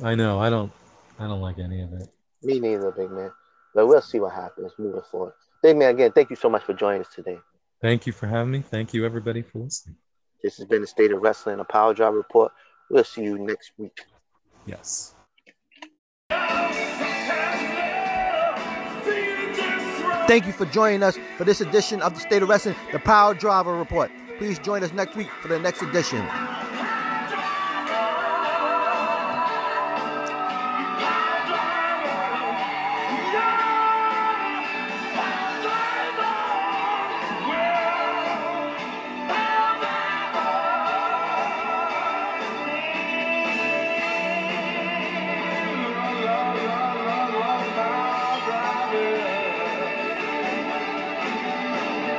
I know. I don't. I don't like any of it. Me neither, big man. But we'll see what happens moving forward. Big man, again, thank you so much for joining us today. Thank you for having me. Thank you, everybody, for listening. This has been the State of Wrestling, a Power Drive Report. We'll see you next week. Yes. Thank you for joining us for this edition of the State of Wrestling, the Power Driver Report. Please join us next week for the next edition.